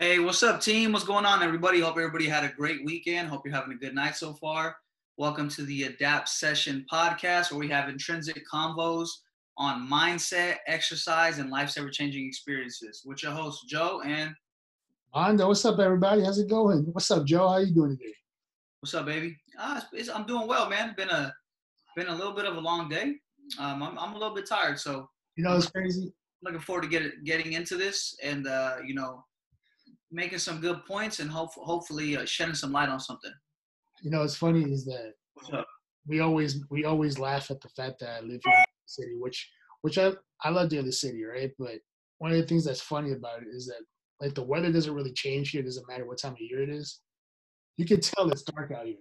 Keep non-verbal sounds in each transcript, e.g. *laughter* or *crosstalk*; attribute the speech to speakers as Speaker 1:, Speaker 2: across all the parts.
Speaker 1: Hey, what's up, team? What's going on, everybody? Hope everybody had a great weekend. Hope you're having a good night so far. Welcome to the Adapt Session podcast, where we have intrinsic convos on mindset, exercise, and life's ever-changing experiences. With your host Joe and
Speaker 2: Mondo, what's up, everybody? How's it going? What's up, Joe? How are you doing today?
Speaker 1: what's up, baby? It's, it's, I'm doing well, man. Been a been a little bit of a long day. Um, I'm I'm a little bit tired, so
Speaker 2: You know, it's crazy.
Speaker 1: looking forward to get getting into this and uh, you know making some good points and hope, hopefully uh, shedding some light on something.
Speaker 2: You know, it's funny is that we always we always laugh at the fact that I live here in the city, which which I I love Daly City, right? But one of the things that's funny about it is that like the weather doesn't really change here. It doesn't matter what time of year it is. You can tell it's dark out here,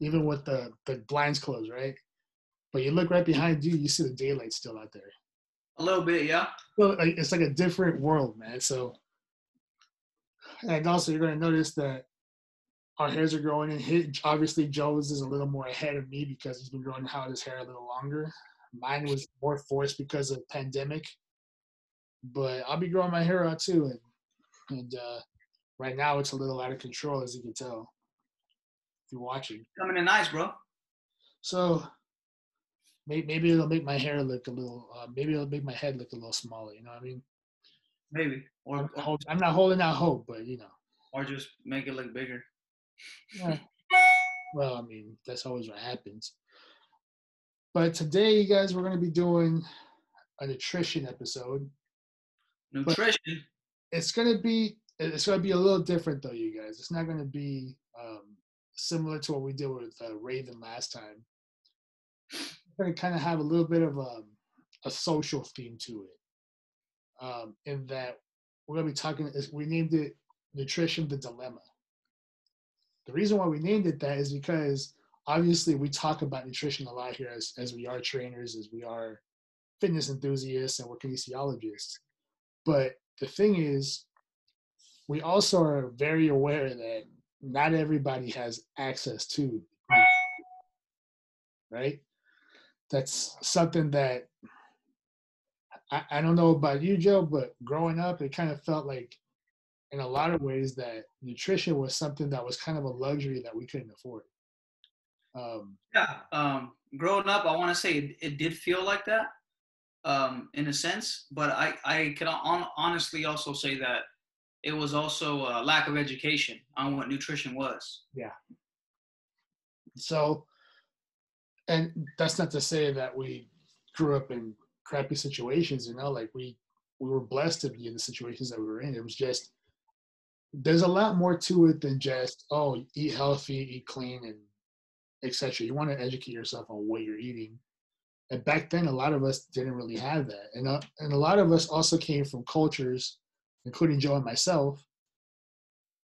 Speaker 2: even with the the blinds closed, right? But you look right behind you, you see the daylight still out there.
Speaker 1: A little bit, yeah.
Speaker 2: Well, like, it's like a different world, man. So, and also you're gonna notice that our hairs are growing, and his, obviously Joe's is a little more ahead of me because he's been growing out his hair a little longer. Mine was more forced because of pandemic, but I'll be growing my hair out too, and and uh, right now it's a little out of control, as you can tell if you're watching.
Speaker 1: Coming in nice, bro.
Speaker 2: So maybe, maybe it'll make my hair look a little, uh, maybe it'll make my head look a little smaller. You know what I mean?
Speaker 1: Maybe, or
Speaker 2: I'm, I'm not holding out hope, but you know.
Speaker 1: or just make it look bigger.
Speaker 2: Yeah. Well, I mean, that's always what happens. But today, you guys, we're going to be doing a nutrition episode.
Speaker 1: Nutrition.
Speaker 2: It's going to be it's going to be a little different, though, you guys. It's not going to be um, similar to what we did with uh, Raven last time. We're going to kind of have a little bit of um, a social theme to it. Um, in that we're going to be talking, is we named it Nutrition the Dilemma. The reason why we named it that is because obviously we talk about nutrition a lot here as, as we are trainers, as we are fitness enthusiasts and we're kinesiologists. But the thing is, we also are very aware that not everybody has access to, right? That's something that I, I don't know about you, Joe, but growing up, it kind of felt like in a lot of ways that nutrition was something that was kind of a luxury that we couldn't afford. Um,
Speaker 1: Yeah. Um, growing up, I want to say it, it did feel like that, um, in a sense. But I I can on, honestly also say that it was also a lack of education on what nutrition was. Yeah.
Speaker 2: So, and that's not to say that we grew up in crappy situations, you know, like we we were blessed to be in the situations that we were in. It was just there's a lot more to it than just oh eat healthy, eat clean, and etc. You want to educate yourself on what you're eating. And back then, a lot of us didn't really have that, and uh, and a lot of us also came from cultures, including Joe and myself,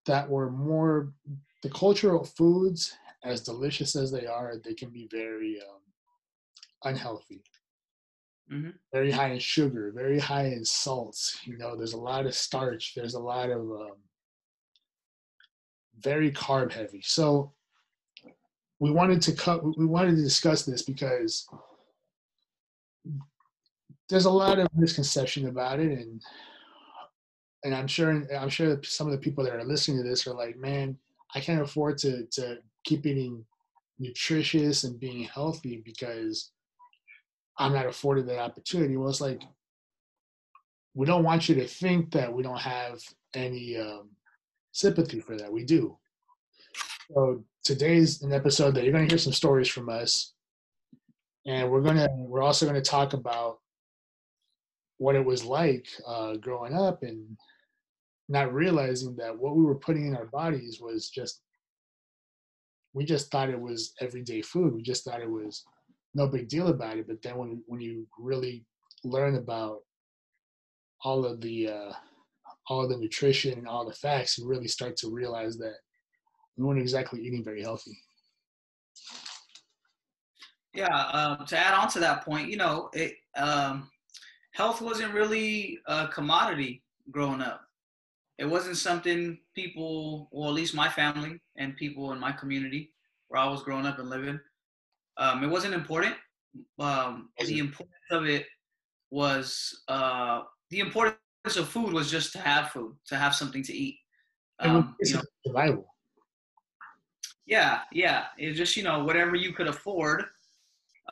Speaker 2: that were more the cultural foods, as delicious as they are, they can be very um, unhealthy.
Speaker 1: Mhm.
Speaker 2: Very high in sugar, very high in salts. You know, there's a lot of starch. There's a lot of um, very carb heavy. So we wanted to cut. We wanted to discuss this because there's a lot of misconception about it, and and I'm sure I'm sure some of the people that are listening to this are like, man, I can't afford to to keep eating nutritious and being healthy because I'm not afforded that opportunity. Well, it's like we don't want you to think that we don't have any um, sympathy for that. We do. So today's an episode that you're going to hear some stories from us, and we're gonna we're also going to talk about what it was like uh, growing up and not realizing that what we were putting in our bodies was just we just thought it was everyday food. We just thought it was no big deal about it. But then when when you really learn about all of the uh, all of the nutrition and all the facts, you really start to realize that we weren't exactly eating very healthy.
Speaker 1: Yeah. Um, to add on to that point, you know, it, um, health wasn't really a commodity growing up. It wasn't something people, or at least my family and people in my community where I was growing up and living, um, it wasn't important. Um, the importance of it was uh, the importance of food was just to have food, to have something to eat.
Speaker 2: It was
Speaker 1: Um, you know,
Speaker 2: survival.
Speaker 1: yeah, yeah. It's just you know whatever you could afford,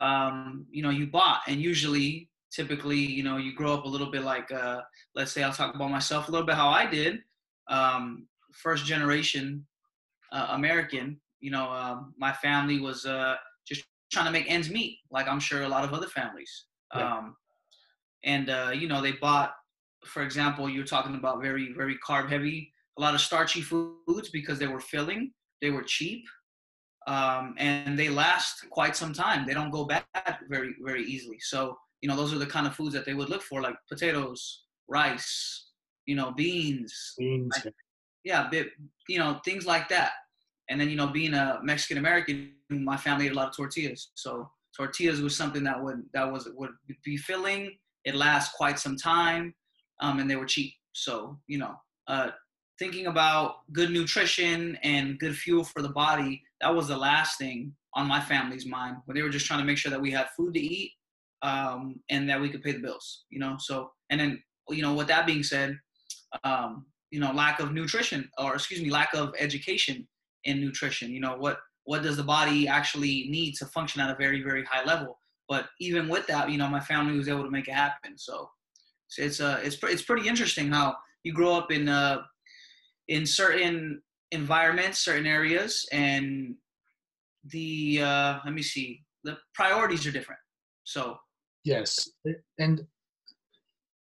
Speaker 1: um, you know, you bought, and usually, typically, you know, you grow up a little bit like, uh, let's say, I'll talk about myself a little bit how I did. Um, first generation uh, American. You know, um, my family was uh, just trying to make ends meet, like I'm sure a lot of other families.
Speaker 2: Yeah.
Speaker 1: Um, and uh, you know, they bought, for example, you're talking about very, very carb heavy, a lot of starchy foods because they were filling, they were cheap, um, and they last quite some time. They don't go bad very, very easily. So, you know, those are the kind of foods that they would look for, like potatoes, rice, you know, beans,
Speaker 2: Beans.
Speaker 1: yeah, bit, you know, things like that. And then, you know, being a Mexican American, my family ate a lot of tortillas. So tortillas was something that would that was would be filling. It lasts quite some time, um, and they were cheap. So you know, uh, thinking about good nutrition and good fuel for the body, that was the last thing on my family's mind when they were just trying to make sure that we had food to eat um, and that we could pay the bills. You know, so and then you know, with that being said, um, you know, lack of nutrition or excuse me, lack of education in nutrition. You know, what what does the body actually need to function at a very very high level? But even with that, you know, my family was able to make it happen. So it's it's uh, it's it's pretty interesting how you grow up in uh in certain environments, certain areas, and the uh, let me see, the priorities are different. So
Speaker 2: Yes, and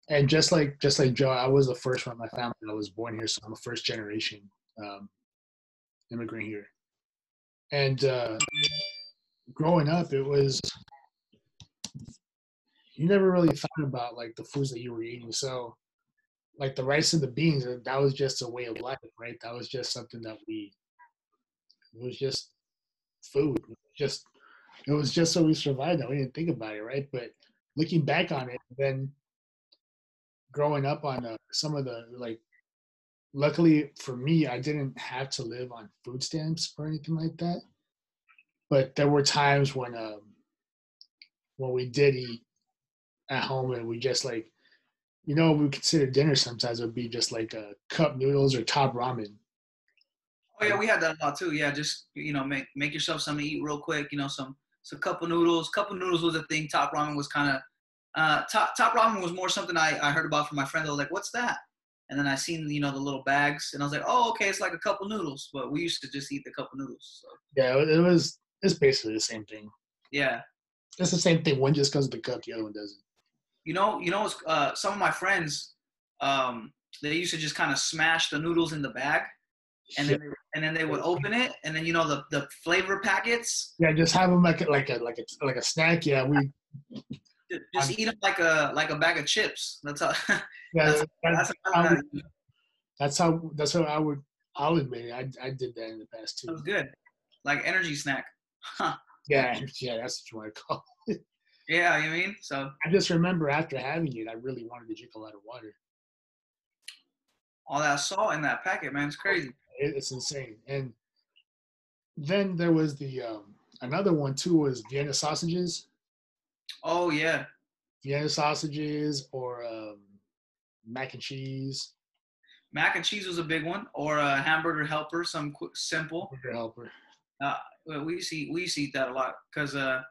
Speaker 2: and just like just like Joe, I was the first one in my family that was born here, so I'm a first generation um, immigrant here. And uh, growing up, it was you never really thought about like the foods that you were eating. So, like the rice and the beans, that was just a way of life, right? That was just something that we. It was just food. Just it was just so we survived. That we didn't think about it, right? But looking back on it, then growing up on uh, some of the like luckily for me i didn't have to live on food stamps or anything like that but there were times when um when we did eat at home and we just like you know we consider dinner sometimes would be just like a cup noodles or top ramen
Speaker 1: Oh yeah, we had that a lot too. Yeah, just you know, make make yourself something to eat real quick. You know, some some cup of noodles. Cup of noodles was a thing. Top ramen was kind of uh, top top ramen was more something I, I heard about from my friend. I was like, what's that? And then I seen you know the little bags, and I was like, oh okay, it's like a cup of noodles. But we used to just eat the cup of noodles. So
Speaker 2: yeah it was it's basically the same thing
Speaker 1: yeah,
Speaker 2: it's the same thing one just goes the cup the other one doesn't
Speaker 1: you know you know uh, some of my friends um, they used to just kind of smash the noodles in the bag, and then they, and then they would open it, and then you know the the flavor packets.
Speaker 2: yeah just have them like a, like a like a like a snack yeah we
Speaker 1: Just, just eat them like a like a bag of chips. That's how. *laughs* That's-
Speaker 2: that's, how, that's how that's how i would i'll admit it i, I did that in the past
Speaker 1: That
Speaker 2: too
Speaker 1: was good. Like energy snack. Huh.
Speaker 2: Yeah *laughs* yeah that's what you want to call it.
Speaker 1: Yeah, you mean? So
Speaker 2: i just remember after having it i really wanted to drink a lot of water
Speaker 1: all that salt in that packet, man, it's crazy.
Speaker 2: It- it's insane and then there was the um another one too was vienna sausages
Speaker 1: Oh yeah.
Speaker 2: vienna sausages or um mac and cheese
Speaker 1: Mac and cheese was a big one, or a hamburger helper, some quick, simple.
Speaker 2: burger helper
Speaker 1: Uh, we used to eat, we used to eat that a lot because uh,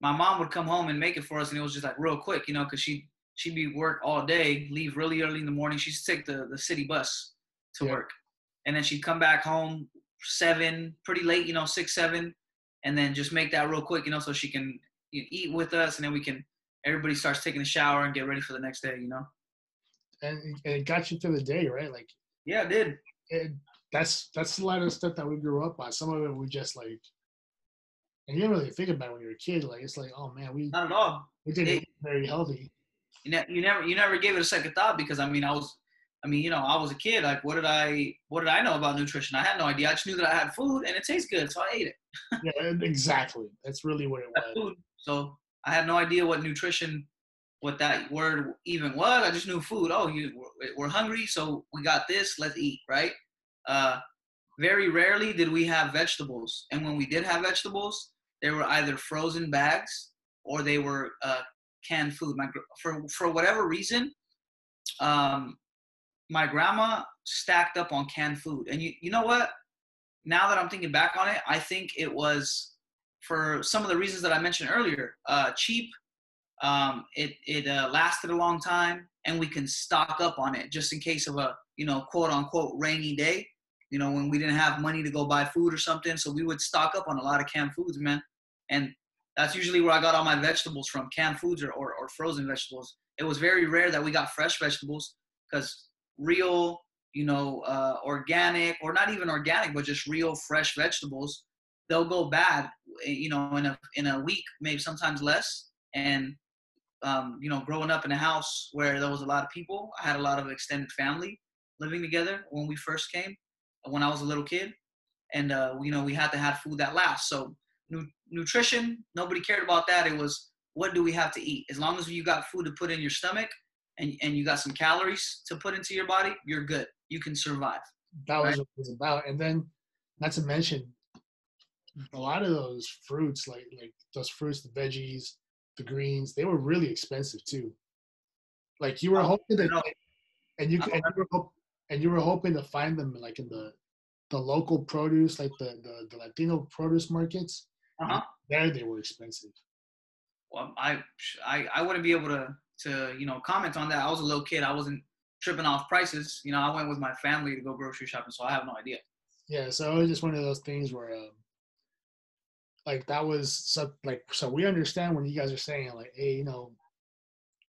Speaker 1: my mom would come home and make it for us, and it was just like real quick, you know, because she she'd be work all day, leave really early in the morning. She'd take the the city bus to
Speaker 2: Yeah.
Speaker 1: work, and then she'd come back home seven, pretty late, you know, six seven, and then just make that real quick, you know, so she can you know, eat with us, and then we can everybody starts taking a shower and get ready for the next day, you know.
Speaker 2: And, and it got you through the day right like
Speaker 1: Yeah, it did.
Speaker 2: it, that's that's a lot of stuff that we grew up on. Some of it we just like, and you didn't really think about it when you were a kid. Like it's like, oh man, we
Speaker 1: Not at all.
Speaker 2: we didn't
Speaker 1: it-
Speaker 2: eat very healthy.
Speaker 1: you, ne- you never you never gave it a second thought because I mean I was I mean you know I was a kid like what did I what did I know about nutrition I had no idea I just knew that I had food and it tastes good so I ate it
Speaker 2: Yeah, exactly. That's really what it *laughs* was.
Speaker 1: food so I had no idea what nutrition what that word even was. I just knew food. Oh you we're, hungry so we got this. Let's eat right? Uh very rarely did we have vegetables. And when we did have vegetables they were either frozen bags or they were uh, canned food. My, for for whatever reason um, my grandma stacked up on canned food, and you you know what? Now that I'm thinking back on it, I think it was for some of the reasons that I mentioned earlier. Uh, cheap, um, it it uh, lasted a long time, and we can stock up on it just in case of a you know quote unquote rainy day. You know when we didn't have money to go buy food or something, so we would stock up on a lot of canned foods, man. And that's usually where I got all my vegetables from, canned foods or, or, or frozen vegetables. It was very rare that we got fresh vegetables because real, you know, uh, organic or not even organic, but just real fresh vegetables, they'll go bad, eh, you know, in a in a week, maybe sometimes less. And um, you know, growing up in a house where there was a lot of people, I had a lot of extended family living together when we first came, when I was a little kid, and uh, you know, we had to have food that lasts. So nu- nutrition, nobody cared about that. It was what do we have to eat? As long as you got food to put in your stomach and, and you got some calories to put into your body, you're good. You can survive.
Speaker 2: That was right? what it was about. And then, not to mention, a lot of those fruits, like like those fruits, the veggies, the greens, they were really expensive too. Like you were oh, hoping that, no. and you and you, were, and you were hoping to find them like in the the local produce, like the the, the Latino produce markets. Uh-huh. There they were expensive.
Speaker 1: Well, I, I I wouldn't be able to to you know comment on that. I was a little kid. I wasn't tripping off prices. You know, I went with my family to go grocery shopping, so I have no idea.
Speaker 2: Yeah, so it was just one of those things where, um, like, that was so like so we understand when you guys are saying like, hey, you know,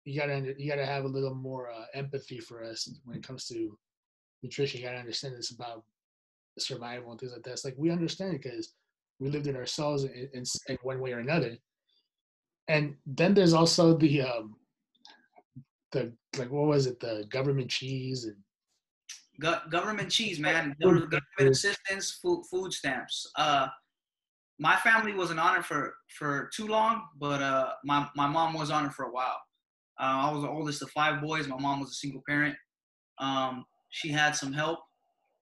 Speaker 2: you gotta you gotta have a little more uh, empathy for us when it comes to nutrition. You gotta understand this about survival and things like that. It's like we understand because we lived it ourselves in, in, in, one way or another. And then there's also the um, the like what was it the government cheese and
Speaker 1: Go- government cheese, man. Government assistance, food, food stamps. Uh, my family wasn't on it for for too long, but uh, my my mom was on it for a while. Uh, I was the oldest of five boys. My mom was a single parent. Um, she had some help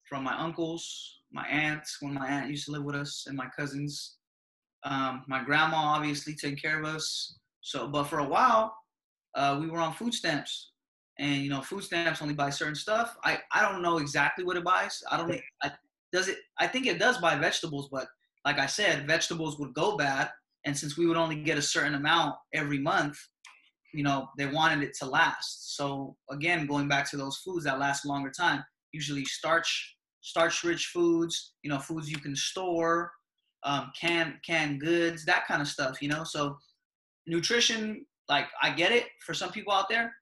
Speaker 1: from my uncles, my aunts when my aunt used to live with us, and my cousins. Um, my grandma obviously taking care of us. So, but for a while, uh, we were on food stamps, and you know, food stamps only buy certain stuff. I I don't know exactly what it buys. I don't. I, does it? I think it does buy vegetables, but like I said, vegetables would go bad, and since we would only get a certain amount every month, you know, they wanted it to last. So again, going back to those foods that last longer time, usually starch starch-rich foods, you know, foods you can store, um, canned canned goods, that kind of stuff, you know. So nutrition, like I get it for some people out there.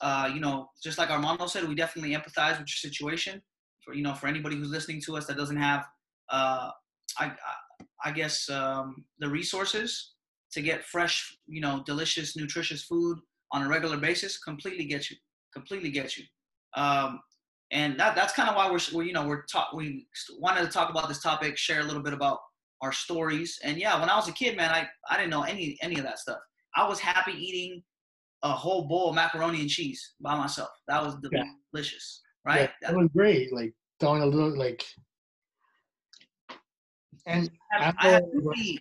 Speaker 1: Uh, you know, just like Armando said, we definitely empathize with your situation. For you know, for anybody who's listening to us that doesn't have, uh, I, I guess um, the resources to get fresh, you know, delicious, nutritious food on a regular basis, completely get you, completely get you. Um, and that, that's kind of why we're, we're, you know we're talk we wanted to talk about this topic share a little bit about our stories and yeah when i was a kid man i i didn't know any any of that stuff i was happy eating a whole bowl of macaroni and cheese by myself that was delicious yeah. right
Speaker 2: yeah, that was great like throwing a little like and
Speaker 1: I had, I had food.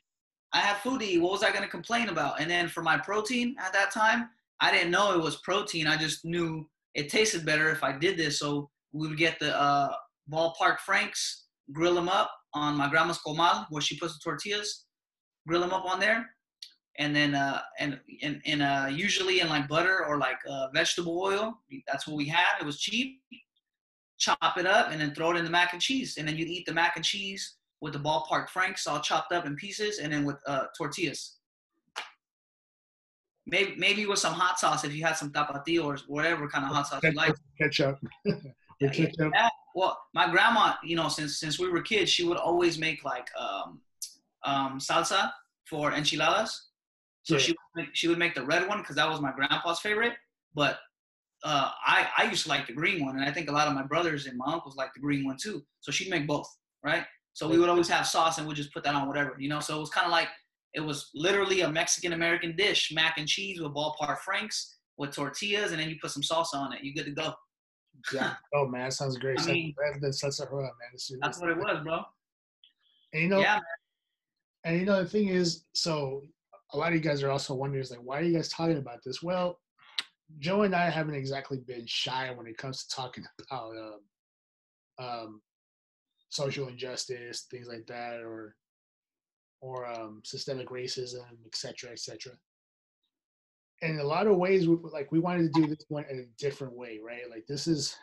Speaker 1: I have food to eat. What was I going to complain about? And then for my protein at that time, I didn't know it was protein. I just knew it tasted better if I did this. So we would get the uh, ballpark franks, grill them up on my grandma's comal where she puts the tortillas, grill them up on there, and then uh, and and, and uh, usually in like butter or like uh, vegetable oil. That's what we had. It was cheap. Chop it up and then throw it in the mac and cheese, and then you'd eat the mac and cheese with the ballpark franks all chopped up in pieces, and then with uh, tortillas. Maybe maybe with some hot sauce if you had some tapatio or whatever kind of hot sauce you like.
Speaker 2: Ketchup. *laughs*
Speaker 1: Yeah, yeah. Well, my grandma, you know, since since we were kids, she would always make like um, um, salsa for enchiladas. So yeah. she would make, she would make the red one because that was my grandpa's favorite. But uh, I I used to like the green one, and I think a lot of my brothers and my uncles like the green one too. So she'd make both, right? So we would always have sauce, and we'd just put that on whatever, you know. So it was kind of like it was literally a Mexican American dish: mac and cheese with ballpark franks with tortillas, and then you put some salsa on it. You good to go.
Speaker 2: Yeah. *laughs* Oh man, sounds great. I mean, that's, that's,
Speaker 1: man. that's what it was, bro.
Speaker 2: And you know, yeah, and you know the thing is, so a lot of you guys are also wondering, is like, why are you guys talking about this? Well, Joe and I haven't exactly been shy when it comes to talking about um, um, social injustice, things like that, or or um, systemic racism, et cetera, et cetera. And in a lot of ways, we, like we wanted to do this one in a different way, right? Like this is,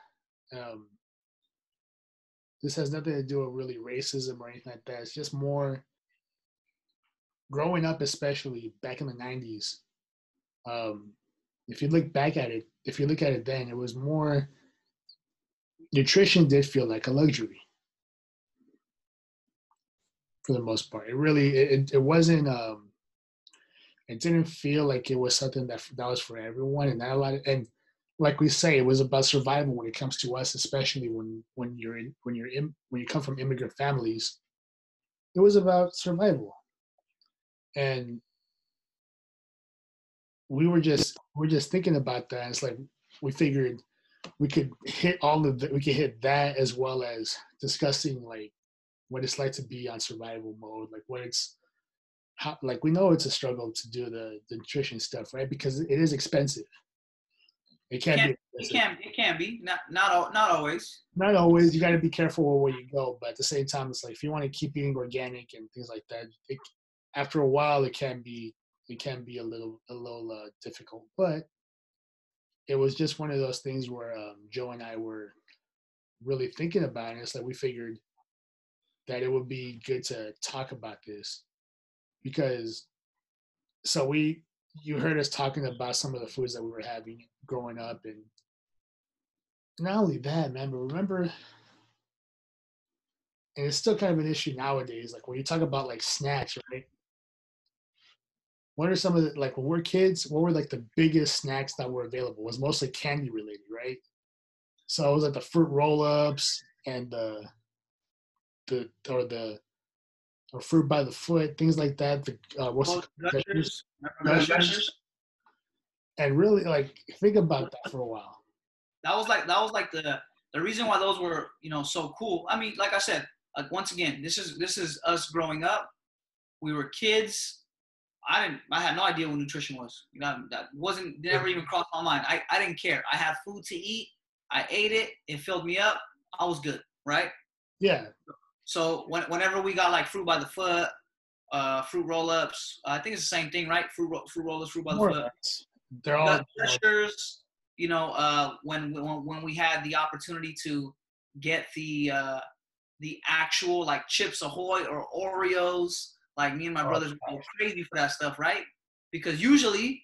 Speaker 2: um, this has nothing to do with really racism or anything like that. It's just more growing up, especially back in the '90s. Um, if you look back at it, if you look at it then, it was more nutrition did feel like a luxury for the most part. It really it, it wasn't um it didn't feel like it was something that that was for everyone and not a lot of, and like we say it was about survival when it comes to us especially when when you're in when you're in when you come from immigrant families it was about survival and we were just we're just thinking about that it's like we figured we could hit all of that we could hit that as well as discussing like what it's like to be on survival mode, like what it's how, like we know it's a struggle to do the, the nutrition stuff, right? Because it is expensive. It can,
Speaker 1: be. It can. It can be. Not not not always.
Speaker 2: Not always. You got to be careful where you go, but at the same time, it's like if you want to keep eating organic and things like that, it, after a while, it can be it can be a little a little uh, difficult. But it was just one of those things where um, Joe and I were really thinking about it. It's like we figured that it would be good to talk about this because so we you heard us talking about some of the foods that we were having growing up and not only that man but remember and it's still kind of an issue nowadays like when you talk about like snacks right? What are some of the like when we're kids what were like the biggest snacks that were available? It was mostly candy related right? So it was like the fruit roll-ups and the the or the or fruit by the foot, things like that. The uh, what's oh, gushers, gushers. and really like think about that for a while.
Speaker 1: That was like that was like the the reason why those were you know so cool. I mean, like I said, like once again, this is this is us growing up. We were kids. I didn't. I had no idea what nutrition was. You know, that wasn't never even crossed my mind. I, I didn't care. I had food to eat. I ate it. It filled me up. I was good. Right.
Speaker 2: Yeah.
Speaker 1: So when, whenever we got like fruit by the foot, uh, fruit roll-ups, uh, I think it's the same thing, right? Fruit fruit roll-ups, fruit by the More foot.
Speaker 2: They're all
Speaker 1: pressures. You know, uh, when when when we had the opportunity to get the uh, the actual like Chips Ahoy or Oreos, like me and my oh, brothers were crazy for that stuff, right? Because usually,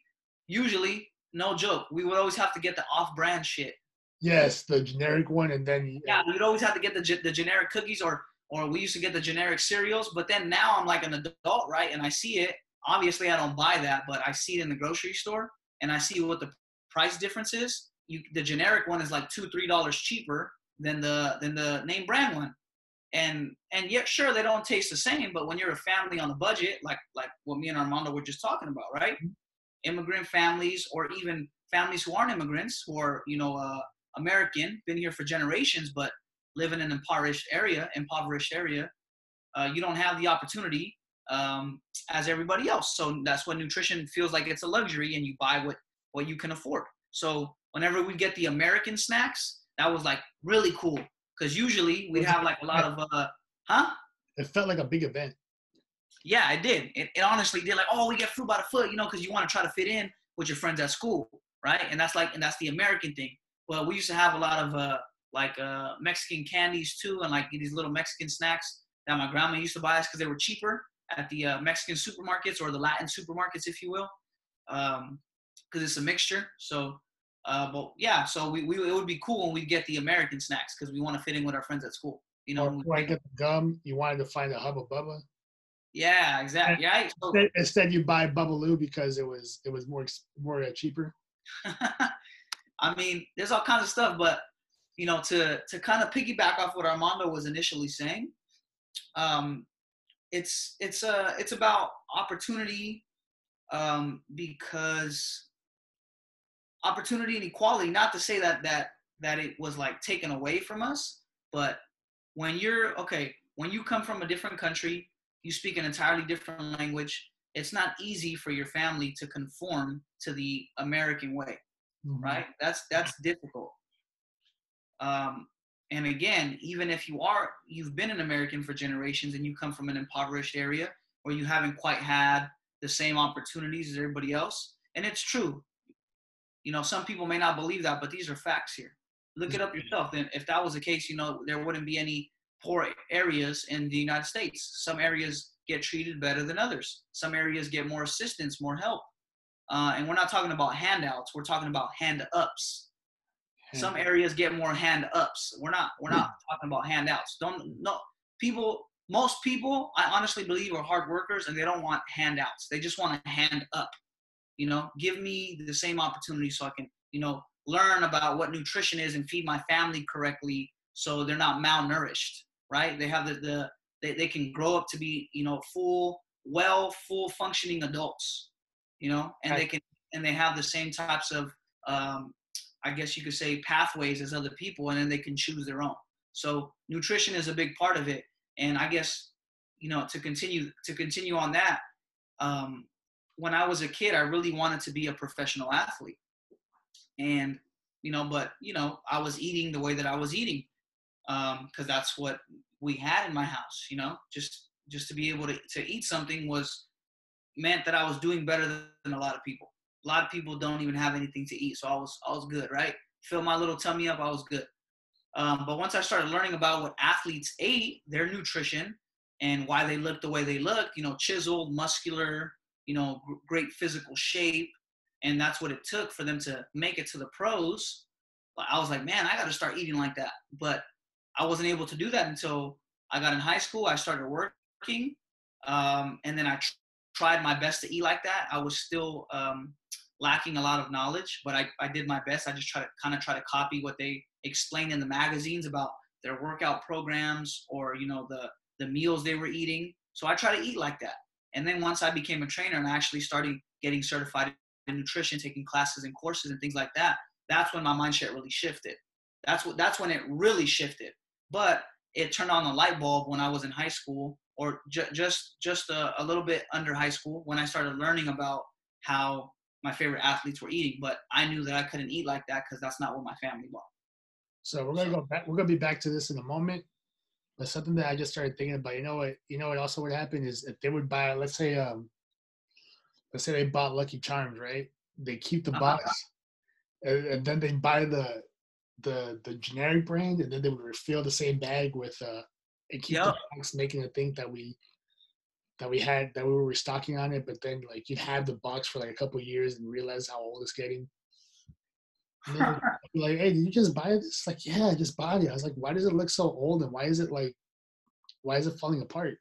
Speaker 1: usually, no joke, we would always have to get the off-brand shit.
Speaker 2: Yes, the generic one, and then
Speaker 1: yeah, we'd always have to get the the generic cookies or or we used to get the generic cereals. But then now I'm like an adult, right? And I see it. Obviously, I don't buy that, but I see it in the grocery store and I see what the price difference is. You, the generic one is like two, three dollars cheaper than the than the name brand one. And and yet, sure, they don't taste the same. But when you're a family on a budget, like like what me and Armando were just talking about, right? Mm-hmm. Immigrant families, or even families who aren't immigrants, who are you know uh, American, been here for generations, but live in an impoverished area, impoverished area, uh, you don't have the opportunity um, as everybody else. So that's what nutrition feels like. It's a luxury, and you buy what what you can afford. So whenever we get the American snacks, that was like really cool because usually we'd have like a lot of uh, huh?
Speaker 2: It felt like a big event.
Speaker 1: Yeah, it did. It, it honestly did. Like, oh, we get fruit by the foot, you know, because you want to try to fit in with your friends at school, right? And that's like, and that's the American thing. Well, we used to have a lot of uh, like uh, Mexican candies too, and like these little Mexican snacks that my grandma used to buy us because they were cheaper at the uh, Mexican supermarkets or the Latin supermarkets, if you will, because um, it's a mixture. So, uh, but yeah, so we, we it would be cool when we get the American snacks because we want to fit in with our friends at school. You know,
Speaker 2: or get the gum, you wanted to find a Hubba Bubba.
Speaker 1: Yeah, exactly. Yeah.
Speaker 2: So, instead, instead, you buy Bubbaloo because it was it was more more uh, cheaper. *laughs*
Speaker 1: I mean, there's all kinds of stuff, but you know, to to kind of piggyback off what Armando was initially saying, um, it's it's uh it's about opportunity um, because opportunity and equality. Not to say that that that it was like taken away from us, but when you're okay, when you come from a different country, you speak an entirely different language. It's not easy for your family to conform to the American way
Speaker 2: Mhm.
Speaker 1: right? That's that's difficult. Um, and again, even if you are you've been an American for generations and you come from an impoverished area where you haven't quite had the same opportunities as everybody else, and it's true. You know, some people may not believe that, but these are facts here. Look it up yourself. Then, if that was the case, you know, there wouldn't be any poor areas in the United States. Some areas get treated better than others. Some areas get more assistance, more help. Uh, and we're not talking about handouts. We're talking about hand ups. Some areas get more hand ups. We're not. We're not talking about handouts. Don't no people. Most people, I honestly believe, are hard workers and they don't want handouts. They just want a hand up. You know, give me the same opportunity so I can, you know, learn about what nutrition is and feed my family correctly so they're not malnourished. Right? They have the the they, they can grow up to be, you know, full, well, full functioning adults. You know, and they can and they have the same types of um, I guess you could say pathways as other people, and then they can choose their own. So nutrition is a big part of it, and I guess you know to continue to continue on that. Um, when I was a kid, I really wanted to be a professional athlete, and you know, but you know, I was eating the way that I was eating because that's what we had in my house. You know, just just to be able to to eat something was meant that I was doing better than a lot of people a lot of people don't even have anything to eat, so I was I was good, right? Fill my little tummy up, I was good. Um, but once I started learning about what athletes ate, their nutrition, and why they looked the way they looked, you know, chiseled, muscular, you know, gr- great physical shape, and that's what it took for them to make it to the pros. I was like, man, I got to start eating like that. But I wasn't able to do that until I got in high school. I started working, um, and then I tr- tried my best to eat like that. I was still um, lacking a lot of knowledge, but I, I did my best. I just try to kind of try to copy what they explained in the magazines about their workout programs or you know the the meals they were eating. So I try to eat like that. And then once I became a trainer and I actually started getting certified in nutrition, taking classes and courses and things like that, that's when my mindset really shifted. That's what that's when it really shifted. But it turned on the light bulb when I was in high school or ju- just just a, a little bit under high school when I started learning about how my favorite athletes were eating. But I knew that I couldn't eat like that because that's not what my family bought.
Speaker 2: So we're gonna go back. We're gonna be back to this in a moment. But something that I just started thinking about. You know what? You know what? Also, would happen is if they would buy, let's say, um, let's say they bought Lucky Charms, right? They keep the
Speaker 1: Uh-huh.
Speaker 2: box, and, and then they buy the the the generic brand, and then they would refill the same bag with uh, and keep the box, making it think that we that we had that we were restocking on it. But then like you'd have the box for like a couple years and realize how old it's getting. And then they'd *laughs* be like, hey, did you just buy this? Like, yeah, I just bought it. I was like, why does it look so old and why is it like, why is it falling apart?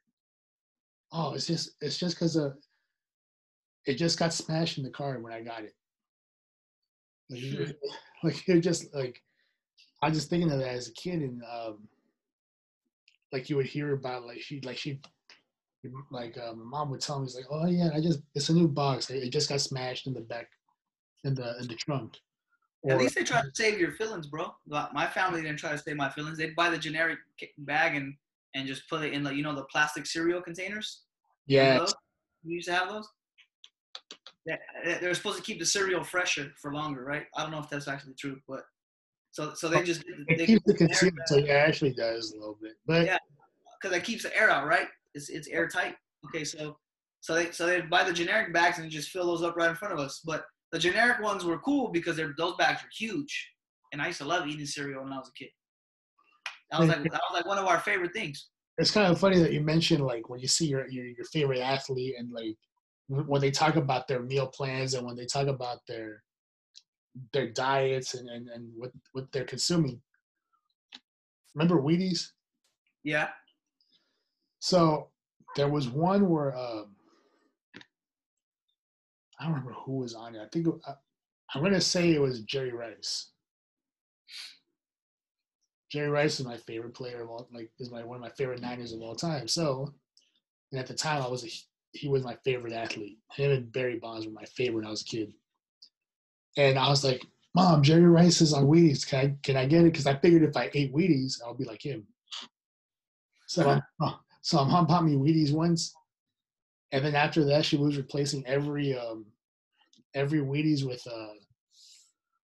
Speaker 2: Oh, it's just, it's just because of, it just got smashed in the car when I got it. Like, you- *laughs* like you're just like, I was just thinking of that as a kid and um, like you would hear about like she like she like uh, my mom would tell me, "It's like, oh yeah, I just it's a new box. It it just got smashed in the back, in the in the trunk."
Speaker 1: At
Speaker 2: Or-
Speaker 1: least they try to save your feelings, bro. My family didn't try to save my feelings. They'd buy the generic bag and and just put it in the you know the plastic cereal containers.
Speaker 2: yeah,
Speaker 1: You used to have those. Yeah, they're supposed to keep the cereal fresher for longer, right? I don't know if that's actually true, but so so they just
Speaker 2: it
Speaker 1: they
Speaker 2: keeps the concealed, so it actually does a little bit. But
Speaker 1: Yeah. because it keeps the air out, right? It's it's airtight. Okay, so so they so they buy the generic bags and just fill those up right in front of us. But the generic ones were cool because they're those bags are huge, and I used to love eating cereal when I was a kid. That was like that was like one of our favorite things.
Speaker 2: it's kind of funny that you mentioned like when you see your your, your favorite athlete and like when they talk about their meal plans and when they talk about their their diets and and, and what what they're consuming. Remember Wheaties?
Speaker 1: Yeah.
Speaker 2: So there was one where um, I don't remember who was on it. I think I, I'm gonna say it was Jerry Rice. Jerry Rice is my favorite player of all, like is my one of my favorite Niners of all time. So, and at the time I was a, he was my favorite athlete. Him and Barry Bonds were my favorite when I was a kid. And I was like, Mom, Jerry Rice is on Wheaties. Can I can I get it? Because I figured if I ate Wheaties, I'll be like him. So oh, so I'm bought me Wheaties once, and then after that, she was replacing every um every Wheaties with uh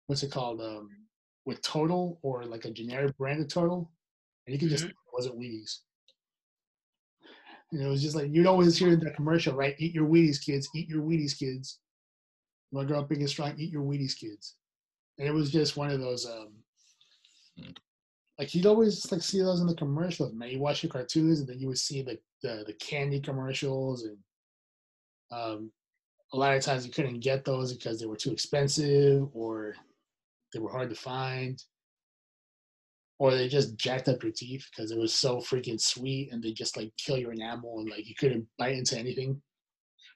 Speaker 2: what's it called um, with Total or like a generic brand of Total, and you could just
Speaker 1: Mhm.
Speaker 2: it wasn't Wheaties. And it was just like you'd always hear the commercial, right? Eat your Wheaties, kids. Eat your Wheaties, kids. You want to grow up big and strong? Eat your Wheaties, kids. And it was just one of those. um like you'd always like see those in the commercials, man. You watch your cartoons, and then you would see the the, the candy commercials, and um, a lot of times you couldn't get those because they were too expensive, or they were hard to find, or they just jacked up your teeth because it was so freaking sweet, and they just like kill your enamel, and like you couldn't bite into anything.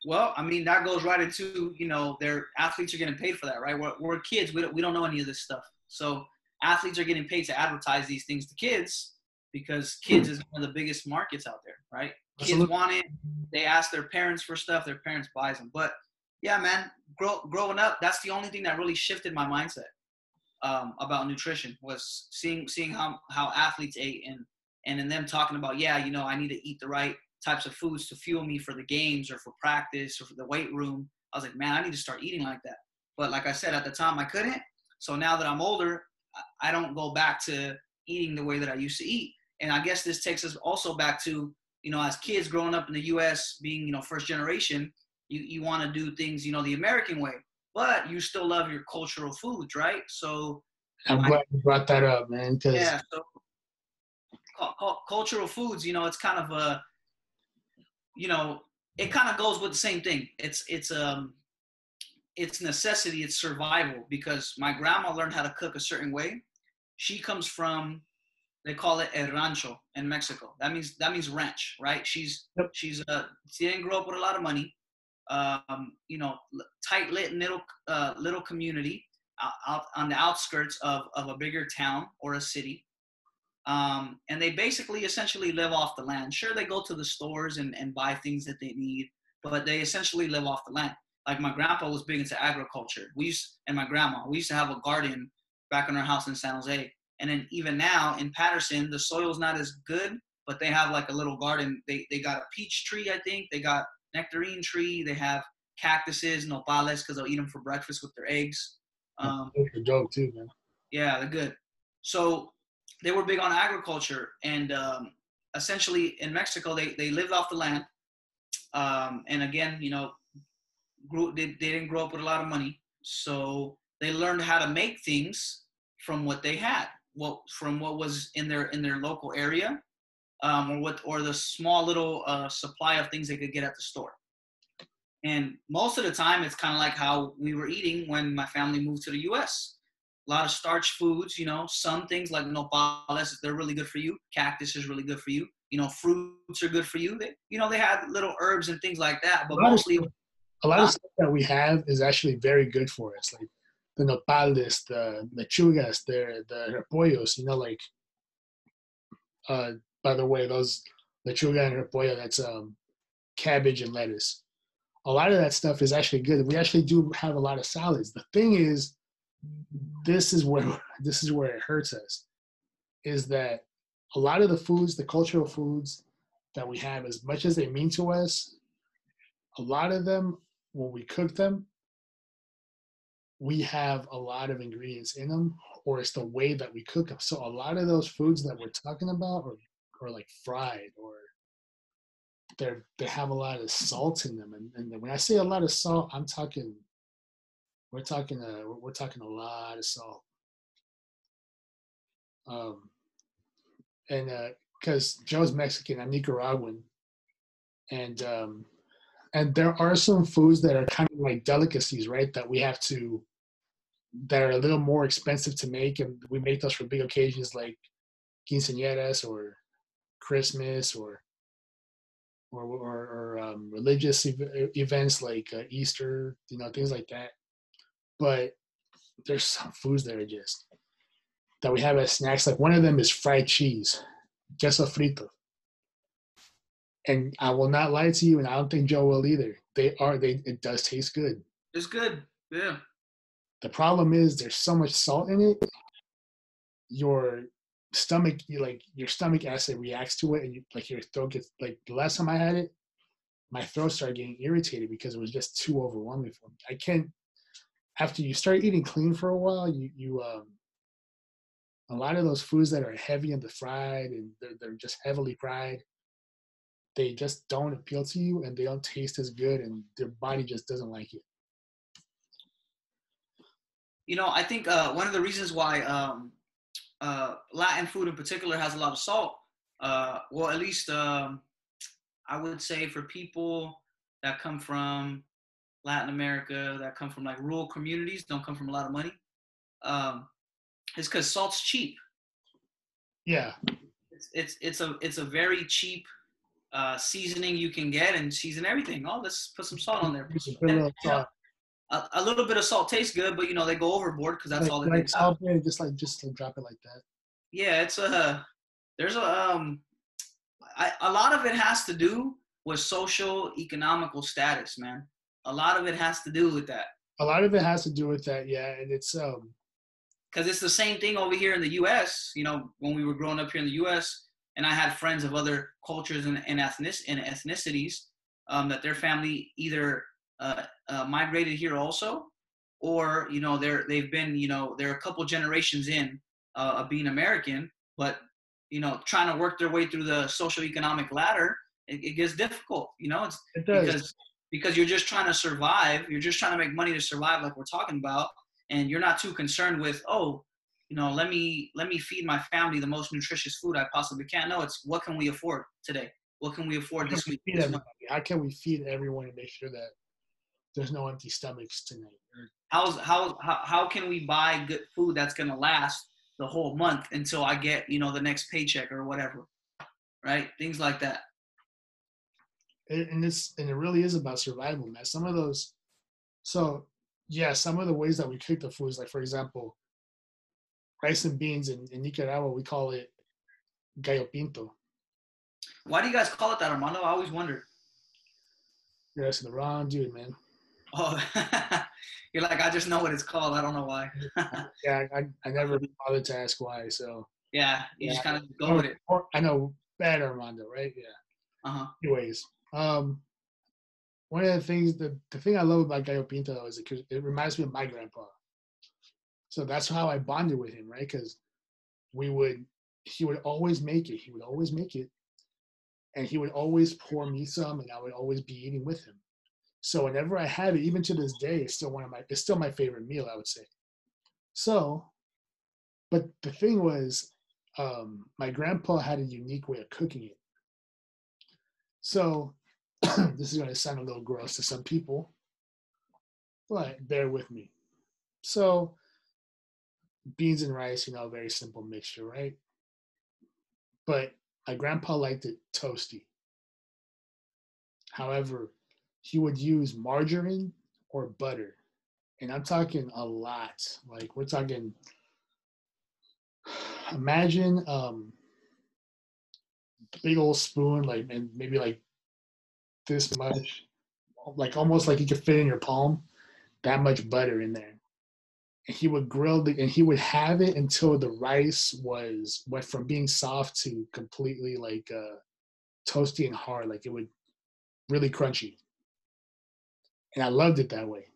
Speaker 1: Well, I mean, that goes right into, you know, their athletes are getting paid for that, right? We're, we're kids. We don't, we don't know any of this stuff. So athletes are getting paid to advertise these things to kids because kids is one of the biggest markets out there, right? Kids want it. They ask their parents for stuff. Their parents buys them. But yeah, man, grow, growing up, that's the only thing that really shifted my mindset um, about nutrition was seeing seeing how how athletes ate and and in them talking about yeah, you know, I need to eat the right types of foods to fuel me for the games or for practice or for the weight room. I was like, man, I need to start eating like that. But like I said at the time, I couldn't. So now that I'm older, I- I don't go back to eating the way that I used to eat. And I guess this takes us also back to, you know, as kids growing up in the U.S., being, you know, first generation, you, you want to do things, you know, the American way, but you still love your cultural foods, right? So
Speaker 2: I'm
Speaker 1: I-
Speaker 2: glad you brought that up, man, because
Speaker 1: yeah, so cu- cu- cultural foods, you know, it's kind of a, you know, it kind of goes with the same thing. It's it's um, it's necessity, it's survival because my grandma learned how to cook a certain way. She comes from, they call it el rancho in Mexico. That means that means ranch, right? She's
Speaker 2: Yep.
Speaker 1: she's uh she didn't grow up with a lot of money. Um, you know, tight lit little uh, little community out, out on the outskirts of, of a bigger town or a city. Um, and they basically essentially live off the land. Sure, they go to the stores and, and buy things that they need, but they essentially live off the land. Like my grandpa was big into agriculture. We used, and my grandma, we used to have a garden back in our house in San Jose. And then even now in Patterson, the soil's not as good, but they have like a little garden. They, they got a peach tree, I think. They got nectarine tree. They have cactuses, nopales, because they'll eat them for breakfast with their eggs. Um,
Speaker 2: those are dope too, man.
Speaker 1: yeah, they're good. So they were big on agriculture, and um, essentially in Mexico, they, they lived off the land. Um, and again, you know, grew, they, they didn't grow up with a lot of money, so they learned how to make things from what they had, what from what was in their in their local area, um, or what or the small little uh, supply of things they could get at the store. And most of the time, it's kind of like how we were eating when my family moved to the U.S a lot of starch foods, you know, some things like nopales, they're really good for you. Cactus is really good for you. You know, fruits are good for you. They, you know, they had little herbs and things like that, but
Speaker 2: A lot of
Speaker 1: mostly,
Speaker 2: A lot of stuff that we have is actually very good for us, like the nopales, the lechugas, the the repollos. You know, like uh, by the way, those lechuga and repollo, that's um, cabbage and lettuce. A lot of that stuff is actually good. We actually do have a lot of salads. The thing is, this is where *laughs* this is where it hurts us, is that a lot of the foods, the cultural foods that we have, as much as they mean to us, a lot of them, when we cook them, we have a lot of ingredients in them, or it's the way that we cook them. So a lot of those foods that we're talking about are, are like fried or they're they have a lot of salt in them. And, and when I say a lot of salt, I'm talking we're talking a, we're- we're talking a lot of salt. Um and uh because Joe's Mexican, I'm Nicaraguan. And um and there are some foods that are kind of like delicacies, right? That we have to that are a little more expensive to make, and we make those for big occasions like quinceañeras or Christmas or or or, or um, religious ev- events like uh, Easter, you know, things like that. But there's some foods that are just that we have as snacks. Like one of them is fried cheese, queso frito. And I will not lie to you, and I don't think Joe will either. They are they. It does taste good.
Speaker 1: it's good. Yeah.
Speaker 2: The problem is there's so much salt in it. Your stomach, you like your stomach acid reacts to it, and you, like your throat gets like the last time I had it, my throat started getting irritated because it was just too overwhelming for me. I can't. after you start eating clean for a while, you you um a lot of those foods that are heavy in the fried and they're, they're just heavily fried, they just don't appeal to you and they don't taste as good and their body just doesn't like it.
Speaker 1: You know, I think uh, one of the reasons why um, uh, Latin food in particular has a lot of salt, uh, well, at least um, I would say for people that come from Latin America, that come from like rural communities, don't come from a lot of money, um, it's because salt's cheap.
Speaker 2: Yeah,
Speaker 1: it's, it's it's a it's a very cheap uh, seasoning you can get and season everything. Oh, let's put some salt on there. And, you know, a, a, little bit of salt tastes good, but you know they go overboard because that's
Speaker 2: like,
Speaker 1: all they
Speaker 2: like just like just to drop it like that.
Speaker 1: Yeah, it's a there's a um, I, a lot of it has to do with social economical status, man. A lot of it has to do with that.
Speaker 2: A lot of it has to do with that, yeah, and it's um
Speaker 1: because it's the same thing over here in the U.S. You know, when we were growing up here in the U.S., and I had friends of other cultures and, and, ethnic, and ethnicities um, that their family either uh, uh, migrated here also, or you know they're they've been you know they're a couple generations in uh, of being American, but you know trying to work their way through the social economic ladder, it, it gets difficult. You know, it's
Speaker 2: it
Speaker 1: because because you're just trying to survive. You're just trying to make money to survive, like we're talking about and you're not too concerned with oh you know let me let me feed my family the most nutritious food i possibly can. No it's what can we afford today? What can we afford this week?
Speaker 2: we how can we feed everyone and make sure that there's no empty stomachs tonight?
Speaker 1: How's how how, how can we buy good food that's going to last the whole month until i get you know the next paycheck or whatever right? Things like that.
Speaker 2: And it's and it really is about survival man. Some of those so yeah, some of the ways that we cook the foods, like for example, rice and beans in, in Nicaragua, we call it gallo pinto.
Speaker 1: Why do you guys call it that, Armando? I always wondered.
Speaker 2: You're asking the wrong dude, man.
Speaker 1: Oh, *laughs* you're like, I just know what it's called. I don't know why. *laughs*
Speaker 2: yeah, I, I never bothered to ask why. So
Speaker 1: yeah, you yeah. just kind of go with it.
Speaker 2: I know bad Armando, right? Yeah.
Speaker 1: Uh huh.
Speaker 2: Anyways, um, one of the things the, the thing I love about Gallo Pinto is it, it reminds me of my grandpa. So that's how I bonded with him, right? Because we would he would always make it. He would always make it. And he would always pour me some and I would always be eating with him. So whenever I have it, even to this day, it's still one of my it's still my favorite meal, I would say. So, but the thing was, um, my grandpa had a unique way of cooking it. So *clears throat* this is going to sound a little gross to some people, but bear with me. So, beans and rice, you know, a very simple mixture, right? But my grandpa liked it toasty. However, he would use margarine or butter. And I'm talking a lot. Like, we're talking, *sighs* imagine um, big old spoon, like, and maybe like this much, like almost like you could fit in your palm, that much butter in there. And he would grill the, and he would have it until the rice was went from being soft to completely like uh, toasty and hard, like it would really crunchy. And I loved it that way.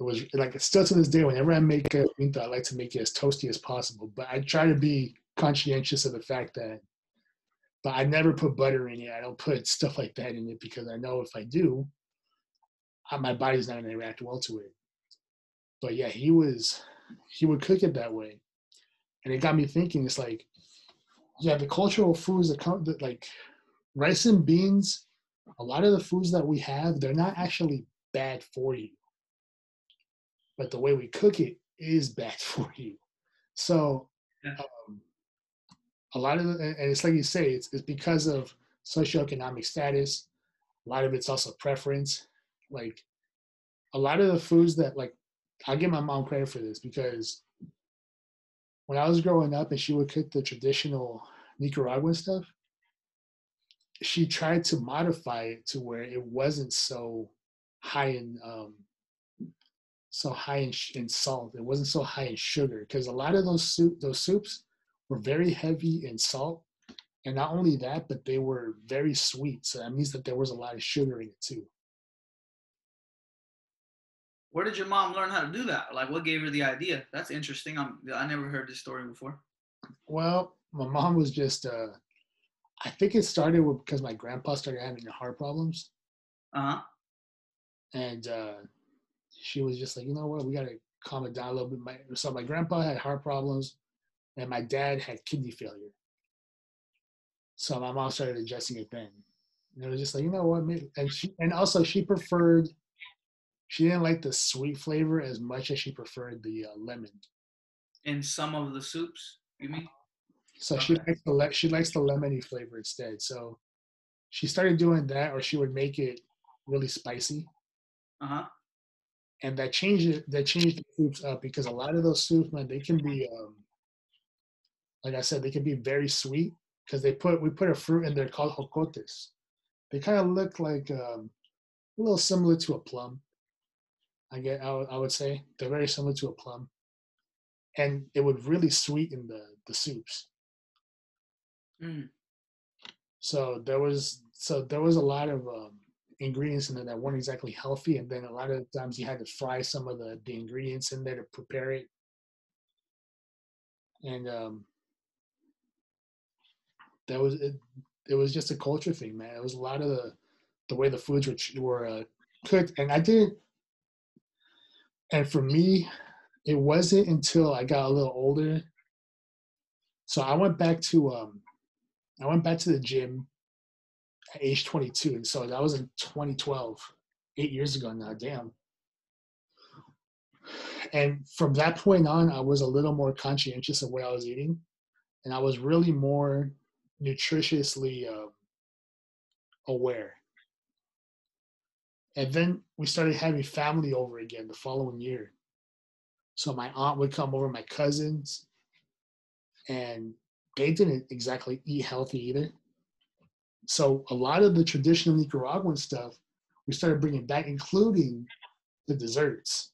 Speaker 2: It was like it's still to this day, whenever I make a pinto, I like to make it as toasty as possible. But I try to be conscientious of the fact that but I never put butter in it. I don't put stuff like that in it because I know if I do, my body's not going to react well to it. But yeah, he was, he would cook it that way. And it got me thinking, it's like, yeah, the cultural foods that come, that like rice and beans, a lot of the foods that we have, they're not actually bad for you. But the way we cook it is bad *laughs* for you. So, um, a lot of the, and it's like you say, it's, it's because of socioeconomic status. A lot of it's also preference. Like a lot of the foods that like I'll give my mom credit for this because when I was growing up and she would cook the traditional Nicaraguan stuff, she tried to modify it to where it wasn't so high in um, so high in, in salt. It wasn't so high in sugar because a lot of those soup those soups were very heavy in salt. And not only that, but they were very sweet. So that means that there was a lot of sugar in it too.
Speaker 1: Where did your mom learn how to do that? Like, what gave her the idea? That's interesting. I'm, I never heard this story before.
Speaker 2: Well, my mom was just, uh, I think it started with, because my grandpa started having heart problems.
Speaker 1: Uh huh.
Speaker 2: And uh, she was just like, you know what, we got to calm it down a little bit. My, so my grandpa had heart problems, and my dad had kidney failure. So my mom started adjusting it then. And it was just like, you know what, and she, and also she preferred, she didn't like the sweet flavor as much as she preferred the uh, lemon.
Speaker 1: In some of the soups, you mean?
Speaker 2: So okay. she likes the le- she likes the lemony flavor instead. So she started doing that, or she would make it really spicy.
Speaker 1: Uh huh
Speaker 2: and that changed it. That changed the soups up because a lot of those soups, man, they can be, um, like I said, they can be very sweet because they put we put a fruit in there called jocotes. They kind of look like um, a little similar to a plum. I get, I, w- I would say they're very similar to a plum, and it would really sweeten the the soups.
Speaker 1: Mm.
Speaker 2: So there was so there was a lot of um, ingredients in there that weren't exactly healthy, and then a lot of times you had to fry some of the, the ingredients in there to prepare it. And um, that was it. It was just a culture thing, man. It was a lot of the the way the foods were were uh, cooked, and I didn't. And for me, it wasn't until I got a little older. So I went back to um, I went back to the gym at age 22. And so that was in 2012, eight years ago now, damn. And from that point on, I was a little more conscientious of what I was eating. And I was really more nutritiously uh, aware. And then we started having family over again the following year. So my aunt would come over, my cousins, and they didn't exactly eat healthy either. So a lot of the traditional Nicaraguan stuff we started bringing back, including the desserts,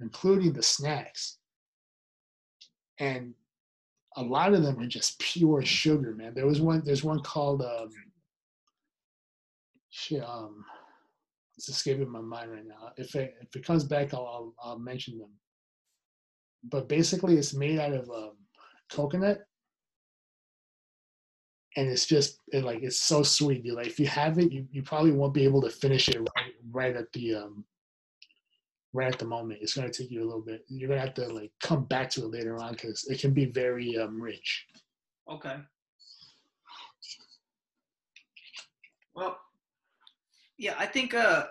Speaker 2: including the snacks. And a lot of them are just pure sugar, man. There was one, there's one called, um, shit, um, it's escaping my mind right now. If it, if it comes back, I'll, I'll, I'll mention them. But basically, it's made out of um, coconut and it's just it, like it's so sweet. You like if you have it, you, you probably won't be able to finish it right, right at the um right at the moment. It's gonna take you a little bit. You're gonna have to like come back to it later on because it can be very um rich.
Speaker 1: Okay. Well, yeah, I think uh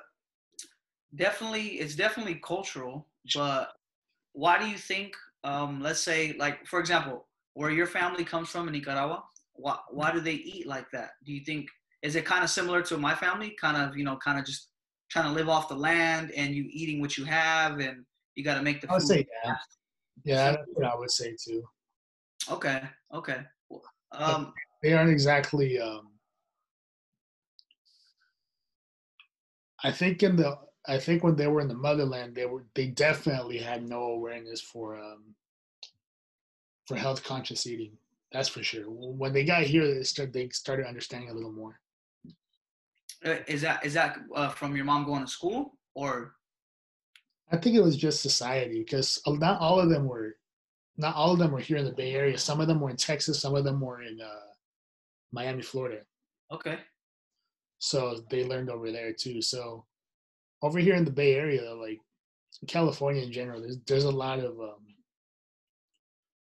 Speaker 1: definitely it's definitely cultural, but why do you think um let's say like for example where your family comes from in Nicaragua, why why do they eat like that? Do you think is it kind of similar to my family? Kind of you know, kind of just trying to live off the land and you eating what you have and you got to make the.
Speaker 2: I would say yeah, yeah, that's what I would say too.
Speaker 1: Okay, okay. Um,
Speaker 2: they aren't exactly. Um, I think in the I think when they were in the motherland, they were they definitely had no awareness for um, for health conscious eating. That's for sure. When they got here, they started they started understanding a little more.
Speaker 1: Uh, is that is that uh, from your mom going to school or?
Speaker 2: I think it was just society because not all of them were, not all of them were here in the Bay Area. Some of them were in Texas. Some of them were in uh, Miami, Florida.
Speaker 1: Okay.
Speaker 2: So they learned over there too. So over here in the Bay Area, like California in general, there's there's a lot of um,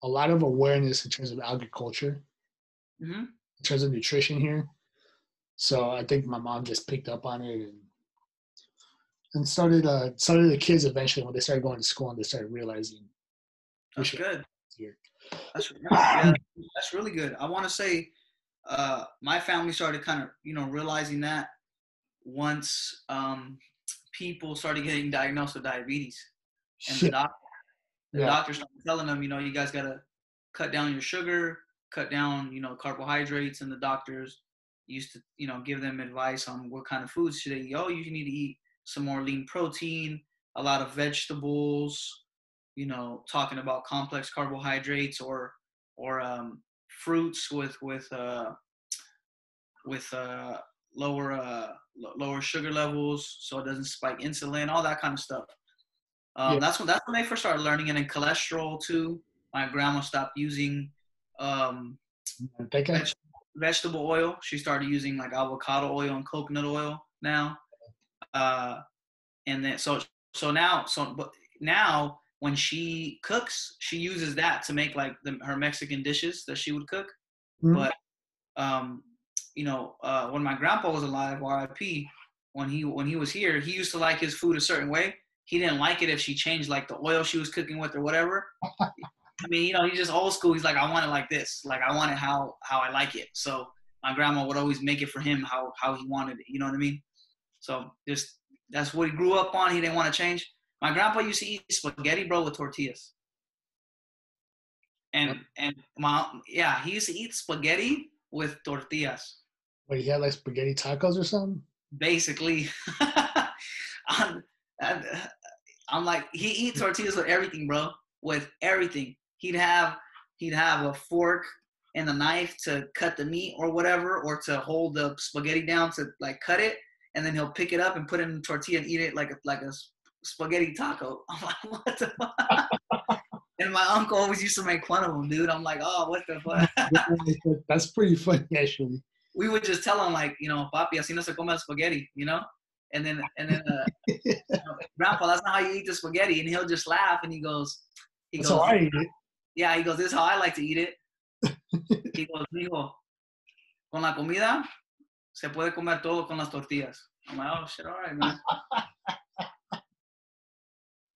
Speaker 2: a lot of awareness in terms of agriculture,
Speaker 1: mm-hmm.
Speaker 2: in terms of nutrition here. So I think my mom just picked up on it and and started uh started the kids eventually when they started going to school and they started realizing.
Speaker 1: That's good. That's yeah, that's really good. I want to say, uh, my family started kind of you know realizing that once um, people started getting diagnosed with diabetes, and Shit. the doctor the yeah. doctors started telling them, you know, you guys gotta cut down your sugar, cut down, you know, carbohydrates, and the doctors used to, you know, give them advice on what kind of foods should they eat. Oh, you need to eat some more lean protein, a lot of vegetables, you know, talking about complex carbohydrates or or um, fruits with with uh, with uh, lower uh, lower sugar levels, so it doesn't spike insulin, all that kind of stuff. Um,
Speaker 2: Yeah.
Speaker 1: That's when that's when they first started learning, and then cholesterol too. My grandma stopped using um, veg- vegetable oil. She started using like avocado oil and coconut oil now. Uh, and then so so now so but now when she cooks, she uses that to make like the, her Mexican dishes that she would cook.
Speaker 2: Mhm.
Speaker 1: But um, you know, uh, when my grandpa was alive, R.I.P. When he when he was here, he used to like his food a certain way. He didn't like it if she changed like the oil she was cooking with or whatever. I mean, you know, he's just old school. He's like, I want it like this. Like I want it how how I like it. So my grandma would always make it for him how how he wanted it. You know what I mean? So just that's what he grew up on. He didn't want to change. My grandpa used to eat spaghetti, bro, with tortillas. And and my yeah, he used to eat spaghetti with tortillas.
Speaker 2: But he had like spaghetti tacos or something.
Speaker 1: Basically, *laughs* I'm, I'm, like he eats tortillas with everything, bro. With everything, he'd have he'd have a fork and a knife to cut the meat or whatever, or to hold the spaghetti down to like cut it, and then he'll pick it up and put it in tortilla and eat it like a like a spaghetti taco. *laughs* I'm like, what the fuck? and my uncle always used to make fun of him, dude. I'm like, oh, what the *laughs* fuck?
Speaker 2: That's pretty funny, actually.
Speaker 1: we would just tell him like, you know, papi, así no se come el spaghetti, you know? And then and then uh, *laughs* you know, grandpa, that's not how you eat the spaghetti. And he'll just laugh and he goes, he
Speaker 2: That's
Speaker 1: goes,
Speaker 2: how I eat it.
Speaker 1: yeah, he goes, this is how I like to eat it. he goes, mijo, con la comida se puede comer todo con las tortillas. I'm like, oh shit, all right, man.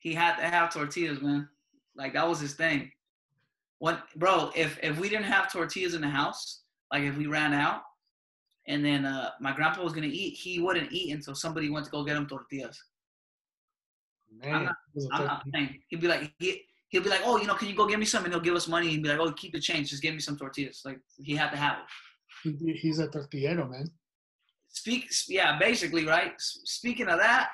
Speaker 1: He had to have tortillas, man. Like that was his thing. What, bro? If if we didn't have tortillas in the house, like if we ran out, and then uh, my grandpa was gonna eat, he wouldn't eat until somebody went to go get him tortillas.
Speaker 2: Man,
Speaker 1: not-
Speaker 2: it was a
Speaker 1: I'm not
Speaker 2: fucking-
Speaker 1: playing. He'd be like, he, he'll be like, oh, you know, can you go get me some? And he'll give us money. He'd be like, oh, keep the change. Just give me some tortillas. Like he had to have it.
Speaker 2: he's a tortillero, man.
Speaker 1: Speak, yeah, basically, right. Speaking of that,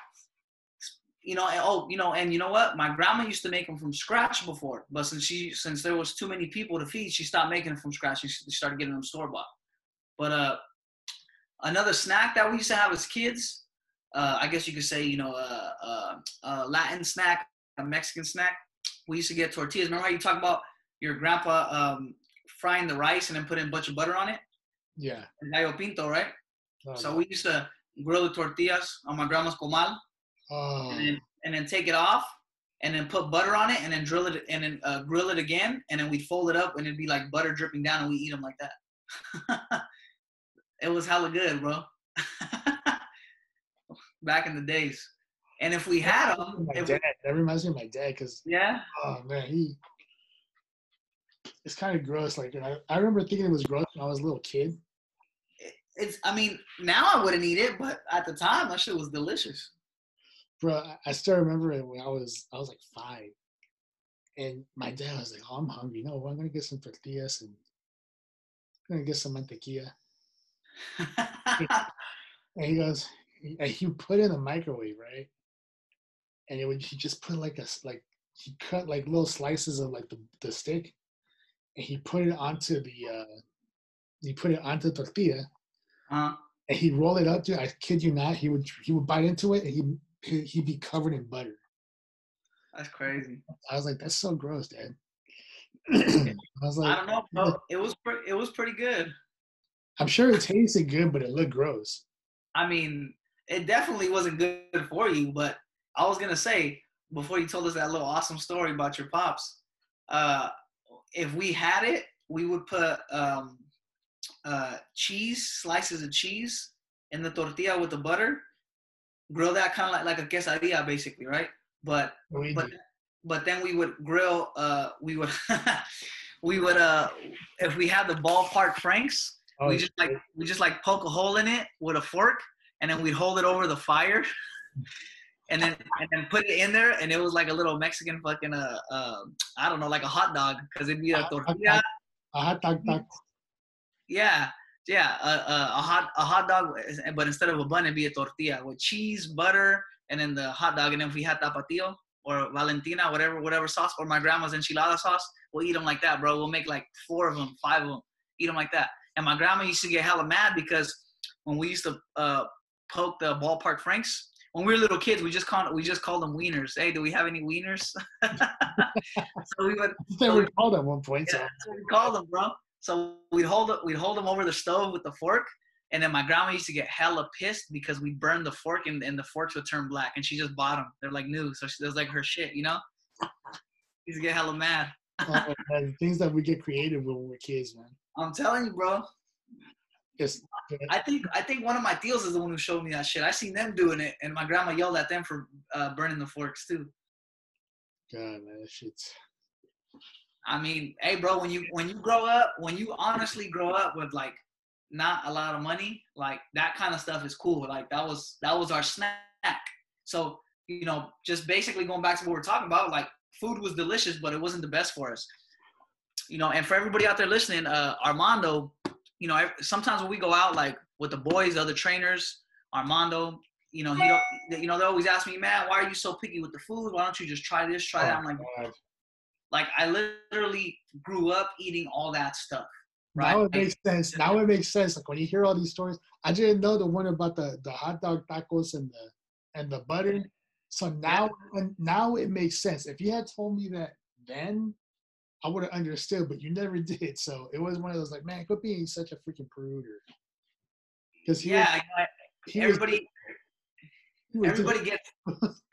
Speaker 1: you know, and, oh, you know, and you know what? My grandma used to make them from scratch before, but since she, since there was too many people to feed, she stopped making them from scratch. She started getting them store bought. But uh, another snack that we used to have as kids, uh, I guess you could say, you know, uh, uh, uh, Latin snack, a Mexican snack. We used to get tortillas. Remember how you talk about your grandpa um, frying the rice and then putting a bunch of butter on it?
Speaker 2: Yeah.
Speaker 1: And gallo pinto, right?
Speaker 2: Oh,
Speaker 1: So we used to grill the tortillas on my grandma's comal
Speaker 2: oh,
Speaker 1: and then, and then take it off and then put butter on it and then drill it and then uh, grill it again and then we'd fold it up and it'd be like butter dripping down and we eat them like that. *laughs* it was hella good, bro. *laughs* Back in the days. And if we had them,
Speaker 2: my dad. That reminds me of my dad because
Speaker 1: yeah,
Speaker 2: oh man, he. It's kind of gross. Like I, I remember thinking it was gross when I was a little kid.
Speaker 1: it's. I mean, now I wouldn't eat it, but at the time that shit was delicious.
Speaker 2: Bro, I- still remember it when I was I was like five, and my dad was like, "Oh, I'm hungry. No, I'm gonna get some tortillas and I'm gonna get some mantequilla." *laughs* And he goes, he, and he put it in the microwave, right? And it would he just put like a like he cut like little slices of like the, the steak, and he put it onto the uh he put it onto the tortilla,
Speaker 1: uh,
Speaker 2: and he rolled it up to. I kid you not, he would he would bite into it, and he- he'd be covered in butter.
Speaker 1: that's crazy.
Speaker 2: I was like, that's so gross, Dad. *clears throat* I was like,
Speaker 1: I don't know, bro. It was pre- it was pretty good.
Speaker 2: I'm sure it tasted good, but it looked gross.
Speaker 1: I mean, it definitely wasn't good for you, but I was gonna say before you told us that little awesome story about your pops, uh, if we had it, we would put um, uh, cheese, slices of cheese, in the tortilla with the butter, grill that kind of like like a quesadilla, basically, right? But
Speaker 2: We
Speaker 1: but but then we would grill. Uh, we would *laughs* we would uh, if we had the ballpark franks,
Speaker 2: Oh,
Speaker 1: we just like we just like poke a hole in it with a fork and then we'd hold it over the fire *laughs* and then and then put it in there and it was like a little mexican fucking uh, uh i don't know like a hot dog because it'd be a tortilla.
Speaker 2: a hot dog
Speaker 1: yeah yeah a, a, a hot a hot dog but instead of a bun it'd be a tortilla with cheese butter and then the hot dog and then if we had tapatio or valentina whatever whatever sauce or my grandma's enchilada sauce we'll eat them like that bro we'll make like four of them five of them eat them like that and my grandma used to get hella mad because when we used to uh, poke the ballpark franks, when we were little kids, we just called we just called them wieners. Hey, do we have any wieners? *laughs* so we would.
Speaker 2: They
Speaker 1: so
Speaker 2: were
Speaker 1: we-
Speaker 2: called at one point.
Speaker 1: yeah,
Speaker 2: So
Speaker 1: that's what we called them, bro. So we'd hold we'd hold them over the stove with the fork, and then my grandma used to get hella pissed because we burned the fork and, and the forks would turn black, and she just bought them. They're like new, so she, it was like her shit, you know. She *laughs* used to get hella mad.
Speaker 2: oh, man, things that we get creative when we're kids, man.
Speaker 1: I'm telling you, bro.
Speaker 2: It's
Speaker 1: I think I think one of my deals is the one who showed me that shit. I seen them doing it, and my grandma yelled at them for uh, burning the forks too.
Speaker 2: God, man, that shit's.
Speaker 1: I mean, hey, bro, when you when you grow up, when you honestly grow up with like not a lot of money, like that kind of stuff is cool. Like that was that was our snack. So you know, just basically going back to what we're talking about, like food was delicious, but it wasn't the best for us. You know, and for everybody out there listening, uh, Armando, you know, sometimes when we go out, like with the boys, other trainers, Armando, you know, he don't, you know, they always ask me, man, why are you so picky with the food? Why don't you just try this, try that? I'm like. Like I literally grew up eating all that stuff. Right.
Speaker 2: Now it makes sense. Now it makes sense. Like when you hear all these stories, I didn't know the one about the, the hot dog tacos and the and the butter. So now and now it makes sense. If you had told me that then, I would have understood, but you never *laughs* did. So it was one of those like, man, quit being such a freaking prude. Because
Speaker 1: yeah,
Speaker 2: was,
Speaker 1: everybody
Speaker 2: was
Speaker 1: everybody gets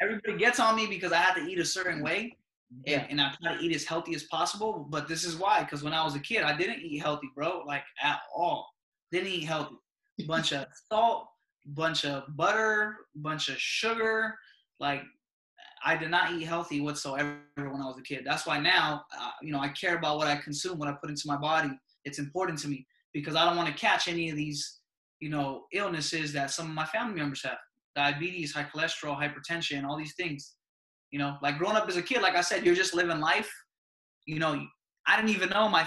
Speaker 1: everybody gets on me because I had to eat a certain way.
Speaker 2: Yeah.
Speaker 1: and, and I try to eat as healthy as possible. But this is why, because when I was a kid, I didn't eat healthy, bro, like at all. Didn't eat healthy. Bunch of *laughs* salt, bunch of butter, bunch of sugar. Like I did not eat healthy whatsoever when I was a kid. That's why now, uh, you know, I care about what I consume, what I put into my body. It's important to me because I don't want to catch any of these, you know, illnesses that some of my family members have: diabetes, high cholesterol, hypertension, all these things. You know, like growing up as a kid, like I said, you're just living life. You know, I didn't even know my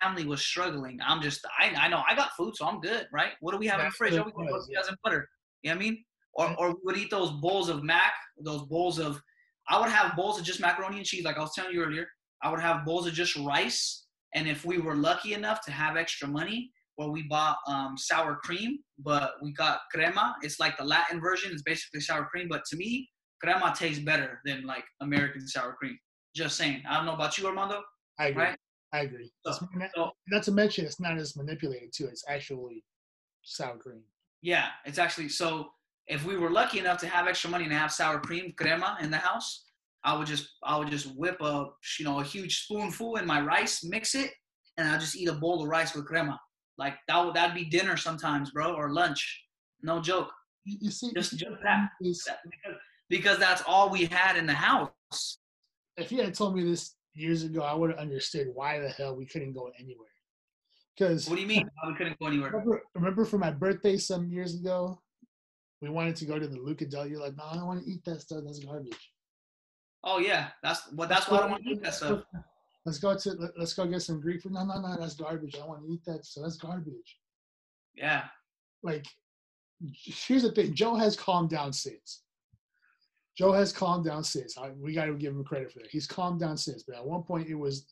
Speaker 1: family was struggling. I'm just, I, I know I got food, so I'm good, right? What do we have in the fridge? Oh, we got
Speaker 2: was,
Speaker 1: tortillas and butter. You know what I mean? Or, or we would eat those bowls of mac, those bowls of, I would have bowls of just macaroni and cheese, like I was telling you earlier. I would have bowls of just rice. And if we were lucky enough to have extra money, well, we bought um, sour cream, but we got crema. It's like the Latin version. It's basically sour cream. But to me, crema tastes better than like American sour cream. Just saying. I don't know about you, Armando.
Speaker 2: I agree.
Speaker 1: Right.
Speaker 2: I agree.
Speaker 1: So- so-
Speaker 2: not to mention, it's not as manipulated too. It's actually sour cream.
Speaker 1: Yeah, it's actually so. If we were lucky enough to have extra money and have sour cream crema in the house, I would just I would just whip a you know a huge spoonful in my rice, mix it, and I'll just eat a bowl of rice with crema. Like that would that'd be dinner sometimes, bro, or lunch. No joke.
Speaker 2: You, you see,
Speaker 1: Just just that.
Speaker 2: is-
Speaker 1: That- because, because that's all we had in the house.
Speaker 2: if you had told me this years ago, I would have understood why the hell we couldn't go anywhere. Because
Speaker 1: What do you mean? Why we couldn't go anywhere?
Speaker 2: remember, remember for my birthday some years ago, we wanted to go to the Lucadell. You're like, no, I don't want to eat that stuff. That's garbage.
Speaker 1: Oh yeah, that's well. That's why I don't want to eat that stuff.
Speaker 2: Let's go to let- let's go get some Greek food. No, no, no, that's garbage. I don't want to eat that. So that's garbage.
Speaker 1: Yeah.
Speaker 2: Like, here's the thing. Joe has calmed down since. Joe has calmed down since. I, we got to give him credit for that. He's calmed down since. But at one point, it was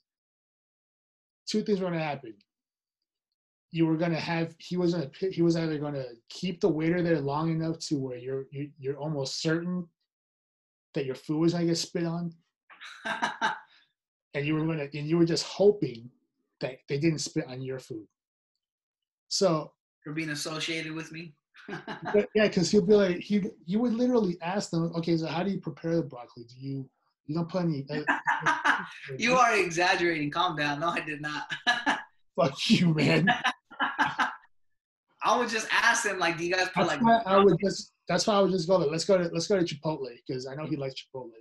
Speaker 2: two things were going to happen. You were going to have he was going to he was either going to keep the waiter there long enough to where you're you, you're almost certain that your food was going to get spit on, *laughs* and you were going to and you were just hoping that they didn't spit on your food. So
Speaker 1: For being associated with me.
Speaker 2: But, yeah, because he'll be like he you would literally ask them, okay, so how do you prepare the broccoli? Do you you don't put any? Uh, *laughs*
Speaker 1: you are exaggerating. Calm down. No, I did not. *laughs*
Speaker 2: fuck you, man.
Speaker 1: I would just ask them, like, do you guys put
Speaker 2: That's
Speaker 1: like?
Speaker 2: I would just. That's why I would just go. Let's go to let's go to Chipotle because I know he likes Chipotle.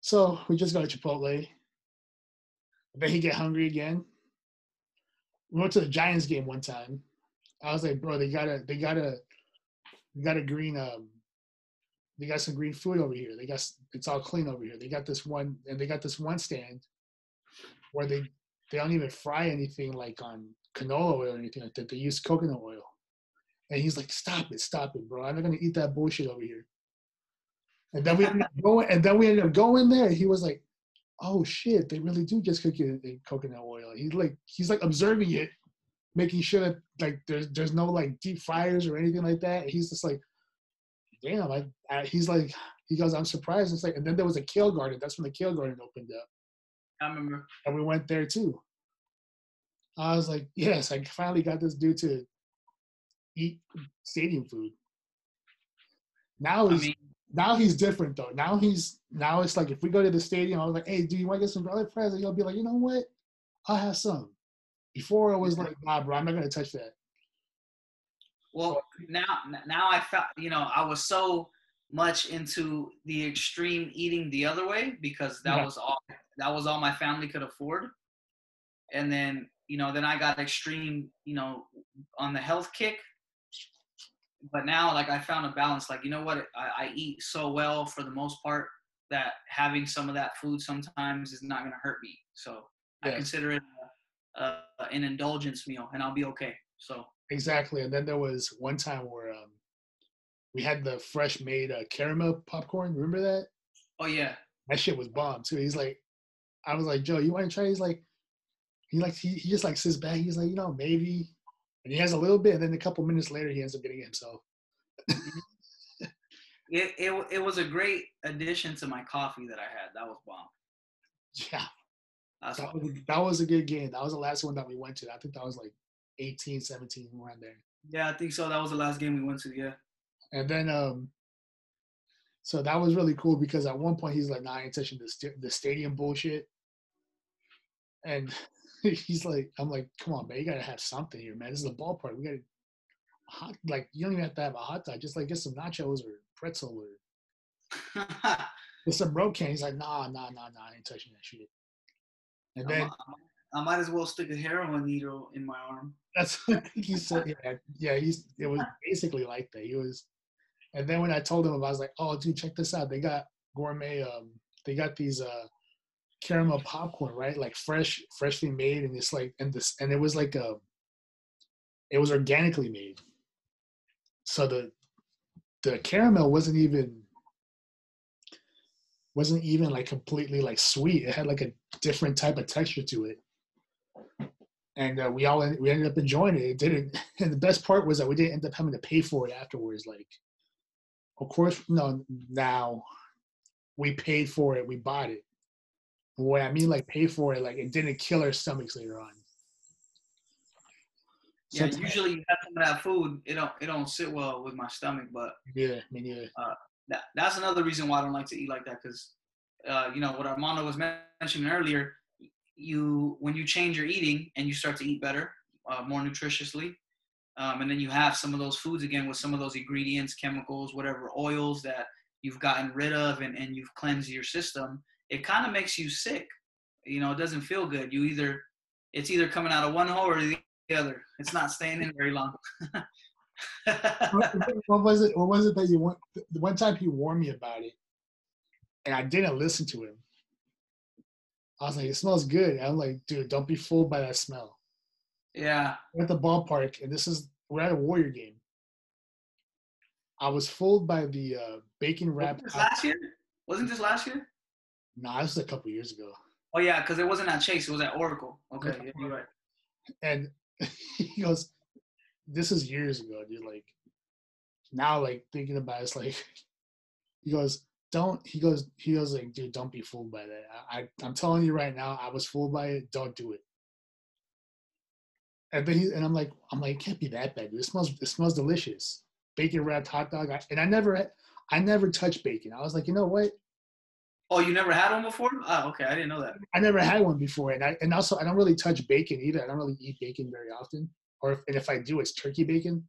Speaker 2: So we just go to Chipotle. Then he get hungry again. We went to the Giants game one time. I was like, bro, they got a they got a they got a green um they got some green food over here. They got it's all clean over here. They got this one and they got this one stand where they they don't even fry anything like on canola oil or anything like that. They use coconut oil. And he's like, "Stop it, stop it, bro! I'm not gonna eat that bullshit over here." And then we going, and then we ended up going there. He was like, "Oh shit, they really do just cook it in coconut oil." He's like, he's like observing it, making sure that like there's there's no like deep fryers or anything like that. He's just like, damn, I, I, he's like, he goes, I'm surprised. It's like, and then there was a kale garden. That's when the kale garden opened up.
Speaker 1: I remember.
Speaker 2: And we went there too. I was like, yes, I finally got this dude to eat stadium food. Now he's I mean, now he's different though. Now he's now it's like if we go to the stadium, I was like, hey, do you want to get some garlic fries? And he'll be like, you know what? I'll have some. Before I was like, nah, bro, I'm not gonna touch that.
Speaker 1: Well, now now I felt you know I was so much into the extreme eating the other way because that yeah. was all that was all my family could afford. And then you know then I got extreme you know on the health kick. But now like I found a balance. Like you know what I, I eat so well for the most part that having some of that food sometimes is not gonna hurt me. So I consider it uh, an indulgence meal, and I'll be okay. So
Speaker 2: exactly. And then there was one time where um, we had the fresh made uh, caramel popcorn. Remember that?
Speaker 1: Oh yeah.
Speaker 2: That shit was bomb too. He's like, I was like, Joe, you want to try? He's like, he like he, he just like sits back. He's like, you know, maybe. And he has a little bit, and then a couple minutes later, he ends up getting it himself. *laughs*
Speaker 1: it, it it was a great addition to my coffee that I had. That was bomb.
Speaker 2: Yeah, that's that, was, that was a good game. That was the last one that we went to. I think that was like 18, 17 around there.
Speaker 1: Yeah, I think so. That was the last game we went to. Yeah.
Speaker 2: And then, um, so that was really cool because at one point he's like, "Nah, I ain't touching the st- the stadium bullshit." And *laughs* he's like, "I'm like, come on, man, you gotta have something here, man. This is a ballpark. We gotta hot like you don't even have to have a hot dog. Just like get some nachos or pretzel or *laughs* get some can. He's like, "Nah, nah, nah, nah, I ain't touching that shit."
Speaker 1: And then I might as well stick a heroin needle in my arm.
Speaker 2: That's *laughs* what he said. Yeah, yeah, he's it was basically like that. He was, and then when I told him about, I was like, "Oh, dude, check this out. They got gourmet. Um, they got these uh caramel popcorn, right? Like fresh, freshly made, and it's like, and this, and it was like a, um, it was organically made. So the the caramel wasn't even wasn't even like completely like sweet. It had like a different type of texture to it. And uh, we all we ended up enjoying it. It didn't, *laughs* and the best part was that we didn't end up having to pay for it afterwards. Like, of course, no. Now, we paid for it. We bought it. Boy, I mean, like, pay for it, like it didn't kill our stomachs later on.
Speaker 1: Yeah, Sometimes, usually you have some of that food. It don't it don't sit well with my stomach, but
Speaker 2: yeah, me neither.
Speaker 1: Uh, that, that's another reason why I don't like to eat like that because, uh, you know, what Armando was mentioning earlier, you when you change your eating and you start to eat better, uh, more nutritiously, um, and then you have some of those foods again with some of those ingredients, chemicals, whatever oils that you've gotten rid of and, and you've cleansed your system, it kind of makes you sick. You know, it doesn't feel good. You either it's either coming out of one hole or the other. It's not staying in very long. *laughs* *laughs*
Speaker 2: what was it? What was it that you want? The one time he warned me about it, and I didn't listen to him. I was like, "It smells good." I'm like, "Dude, don't be fooled by that smell."
Speaker 1: Yeah.
Speaker 2: We're at the ballpark, and this is we're at a Warrior game. I was fooled by the uh, bacon wrap.
Speaker 1: Wasn't last year? Wasn't this last year?
Speaker 2: No, nah, this was a couple years ago.
Speaker 1: Oh yeah, because it wasn't at Chase; it was at Oracle. Okay, yeah, you're right.
Speaker 2: And *laughs* he goes, this is years ago, dude. Like now, like thinking about it, it's like *laughs* he goes, don't. He goes, he goes like, dude, don't be fooled by that. I, I I'm telling you right now, I was fooled by it. Don't do it. And then he and I'm like, I'm like, it can't be that bad. Dude. It smells, it smells delicious. Bacon wrapped hot dog. And I never, I never touched bacon. I was like, you know what?
Speaker 1: Oh, you never had one before? Oh, okay. I didn't know that.
Speaker 2: I never had one before, and I and also I don't really touch bacon either. I don't really eat bacon very often or if, and if I do, it's turkey bacon.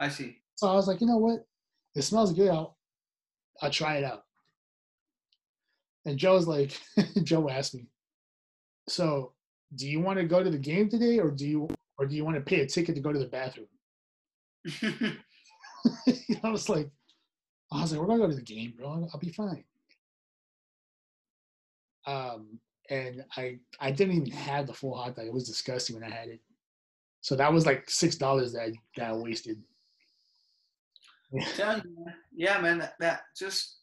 Speaker 1: I see.
Speaker 2: So I was like, you know what? It smells good. I'll, I'll try it out. And Joe's like, *laughs* Joe asked me, so do you want to go to the game today, or do you, or do you want to pay a ticket to go to the bathroom? *laughs* I was like, I was like, we're gonna go to the game, bro. I'll be fine. Um, and I, I didn't even have the full hot dog. It was disgusting when I had it. So that was like six dollars that I, that I wasted.
Speaker 1: Yeah. Yeah, man. That, that, just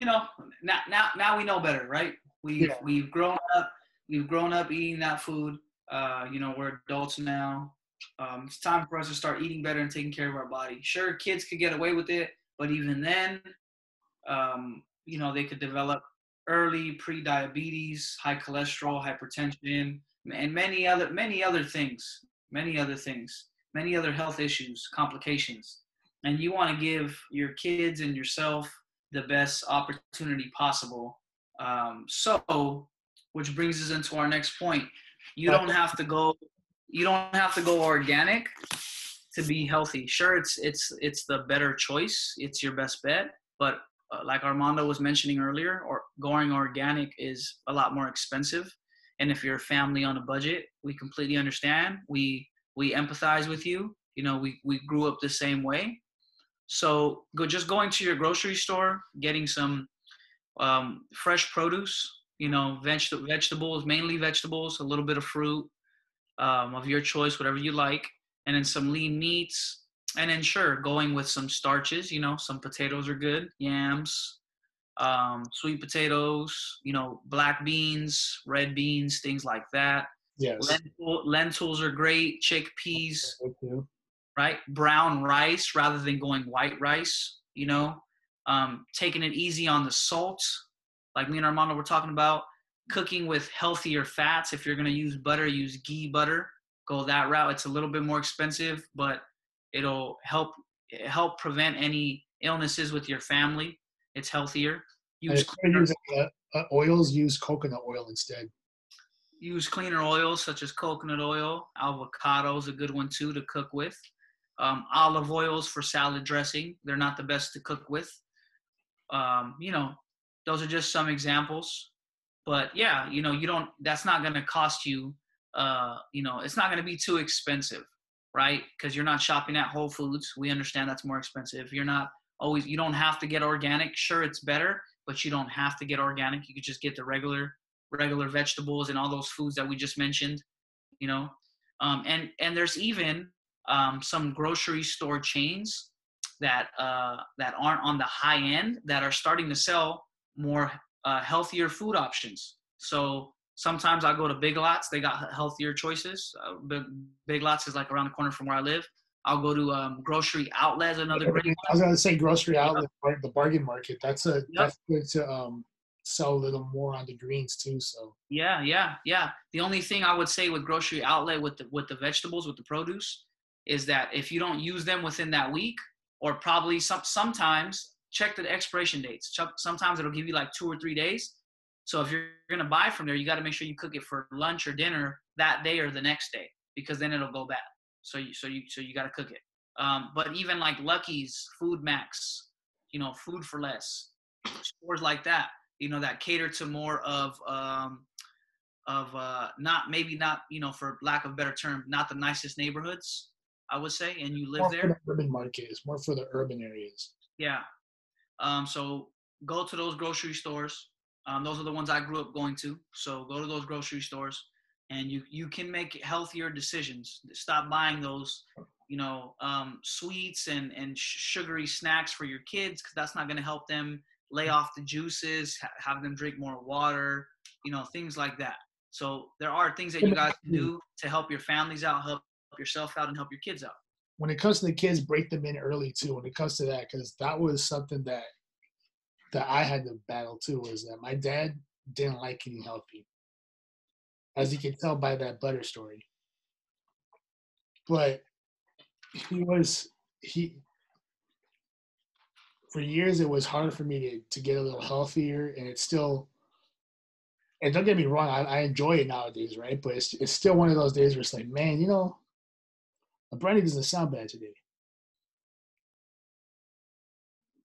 Speaker 1: you know now now now we know better, right? We've yeah. we've grown up. We've grown up eating that food. Uh, you know, we're adults now. Um, it's time for us to start eating better and taking care of our body. Sure, kids could get away with it, but even then, um, you know, they could develop early pre-diabetes, high cholesterol, hypertension, and many other many other things, many other things, many other health issues, complications. And you want to give your kids and yourself the best opportunity possible. Um, so, which brings us into our next point. You don't have to go. You don't have to go organic to be healthy. Sure, it's it's it's the better choice. It's your best bet. But uh, like Armando was mentioning earlier, or going organic is a lot more expensive. And if you're a family on a budget, we completely understand. We we empathize with you. You know, we we grew up the same way. So go just going to your grocery store, getting some um, fresh produce. You know, veg- vegetables, mainly vegetables, a little bit of fruit um, of your choice, whatever you like, and then some lean meats, and then sure, going with some starches. You know, some potatoes are good, yams, um, sweet potatoes. You know, black beans, red beans, things like that.
Speaker 2: Yes.
Speaker 1: Lentil, lentils are great. Chickpeas,
Speaker 2: Okay.
Speaker 1: right? Brown rice rather than going white rice. You know, um, taking it easy on the salt, like me and Armando were talking about. Cooking with healthier fats. If you're gonna use butter, use ghee butter. Go that route. It's a little bit more expensive, but it'll help help prevent any illnesses with your family. It's healthier. Use cleaner,
Speaker 2: using, uh, uh, oils, use coconut oil instead.
Speaker 1: use cleaner oils such as coconut oil. Avocado is a good one too to cook with. Um, olive oils for salad dressing. They're not the best to cook with. Um, you know, those are just some examples. But yeah, you know, you don't. That's not going to cost you. Uh, you know, it's not going to be too expensive, right? Because you're not shopping at Whole Foods. We understand that's more expensive. You're not always. You don't have to get organic. Sure, it's better, but you don't have to get organic. You could just get the regular regular vegetables and all those foods that we just mentioned you know um, and and there's even um, some grocery store chains that uh, that aren't on the high end that are starting to sell more uh, healthier food options so sometimes i go to big lots they got healthier choices uh, big, big lots is like around the corner from where i live i'll go to um, grocery outlets. another great
Speaker 2: I was gonna say grocery outlet, bar- the bargain market. That's a
Speaker 1: Yep.
Speaker 2: that's good to um sell a little more on the greens too. So
Speaker 1: Yeah, yeah, yeah. The only thing I would say with grocery outlet with the with the vegetables with the produce is that if you don't use them within that week, or probably some sometimes check the expiration dates. Sometimes it'll give you like two or three days. So if you're gonna buy from there, you got to make sure you cook it for lunch or dinner that day or the next day because then it'll go bad. So you so you so you got to cook it. Um, but even like Lucky's, FoodMaxx, you know, Food for Less, stores like that, you know, that cater to more of um, of uh, not maybe not you know for lack of a better term, not the nicest neighborhoods, I would say, and you live
Speaker 2: more
Speaker 1: there.
Speaker 2: for the urban market. It's more for the urban areas.
Speaker 1: Yeah. Um, so go to those grocery stores. Um, those are the ones I grew up going to. So go to those grocery stores, and you you can make healthier decisions. Stop buying those, you know, um, sweets and and sugary snacks for your kids because that's not going to help them lay off the juices. Ha- have them drink more water, you know, things like that. So there are things that you guys can do to help your families out, help yourself out, and help your kids out.
Speaker 2: When it comes to the kids, break them in early too. When it comes to that, because that was something that that I had to battle too. Was that my dad didn't like eating healthy, as you can tell by that butter story. But he was he for years it was hard for me to, to get a little healthier and it's still and don't get me wrong I, I enjoy it nowadays right but it's, it's still one of those days where it's like man you know a brownie doesn't sound bad today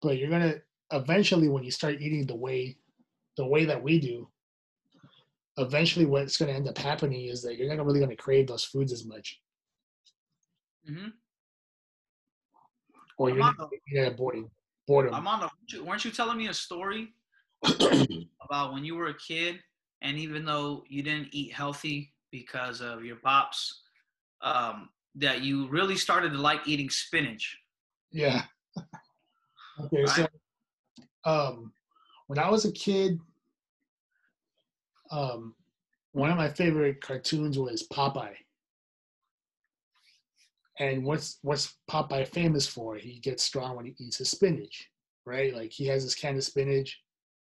Speaker 2: but you're gonna eventually when you start eating the way the way that we do eventually what's going to end up happening is that you're not really going to crave those foods as much
Speaker 1: Mm-hmm.
Speaker 2: or you're going to boredom boredom
Speaker 1: Armando, weren't you, weren't you telling me a story *clears throat* about when you were a kid, and even though you didn't eat healthy because of your pops, um, that you really started to like eating spinach.
Speaker 2: Yeah. *laughs* Okay, so um, when I was a kid, um, one of my favorite cartoons was Popeye. And what's what's Popeye famous for? He gets strong when he eats his spinach, right? Like he has his can of spinach,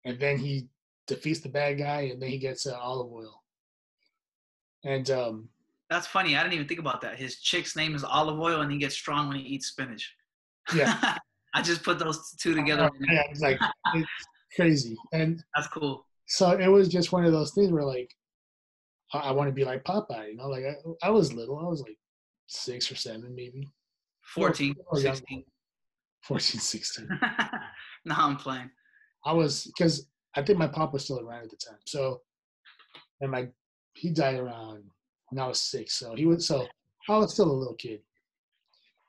Speaker 2: and then he defeats the bad guy, and then he gets uh, olive oil. And um,
Speaker 1: That's funny. I didn't even think about that. His chick's name is Olive Oil, and he gets strong when he eats spinach.
Speaker 2: Yeah. *laughs*
Speaker 1: I just put those two together.
Speaker 2: yeah, it's like it's crazy. And
Speaker 1: That's cool.
Speaker 2: So it was just one of those things where like I, I want to be like Popeye, you know, like I, I was little, I was like six or seven, maybe
Speaker 1: 14,
Speaker 2: Oh, yeah.
Speaker 1: 16.
Speaker 2: 14, 16. *laughs*
Speaker 1: no, I'm playing.
Speaker 2: I was because I think my pop was still around at the time. So, and my he died around when I was six. So he was so I was still a little kid,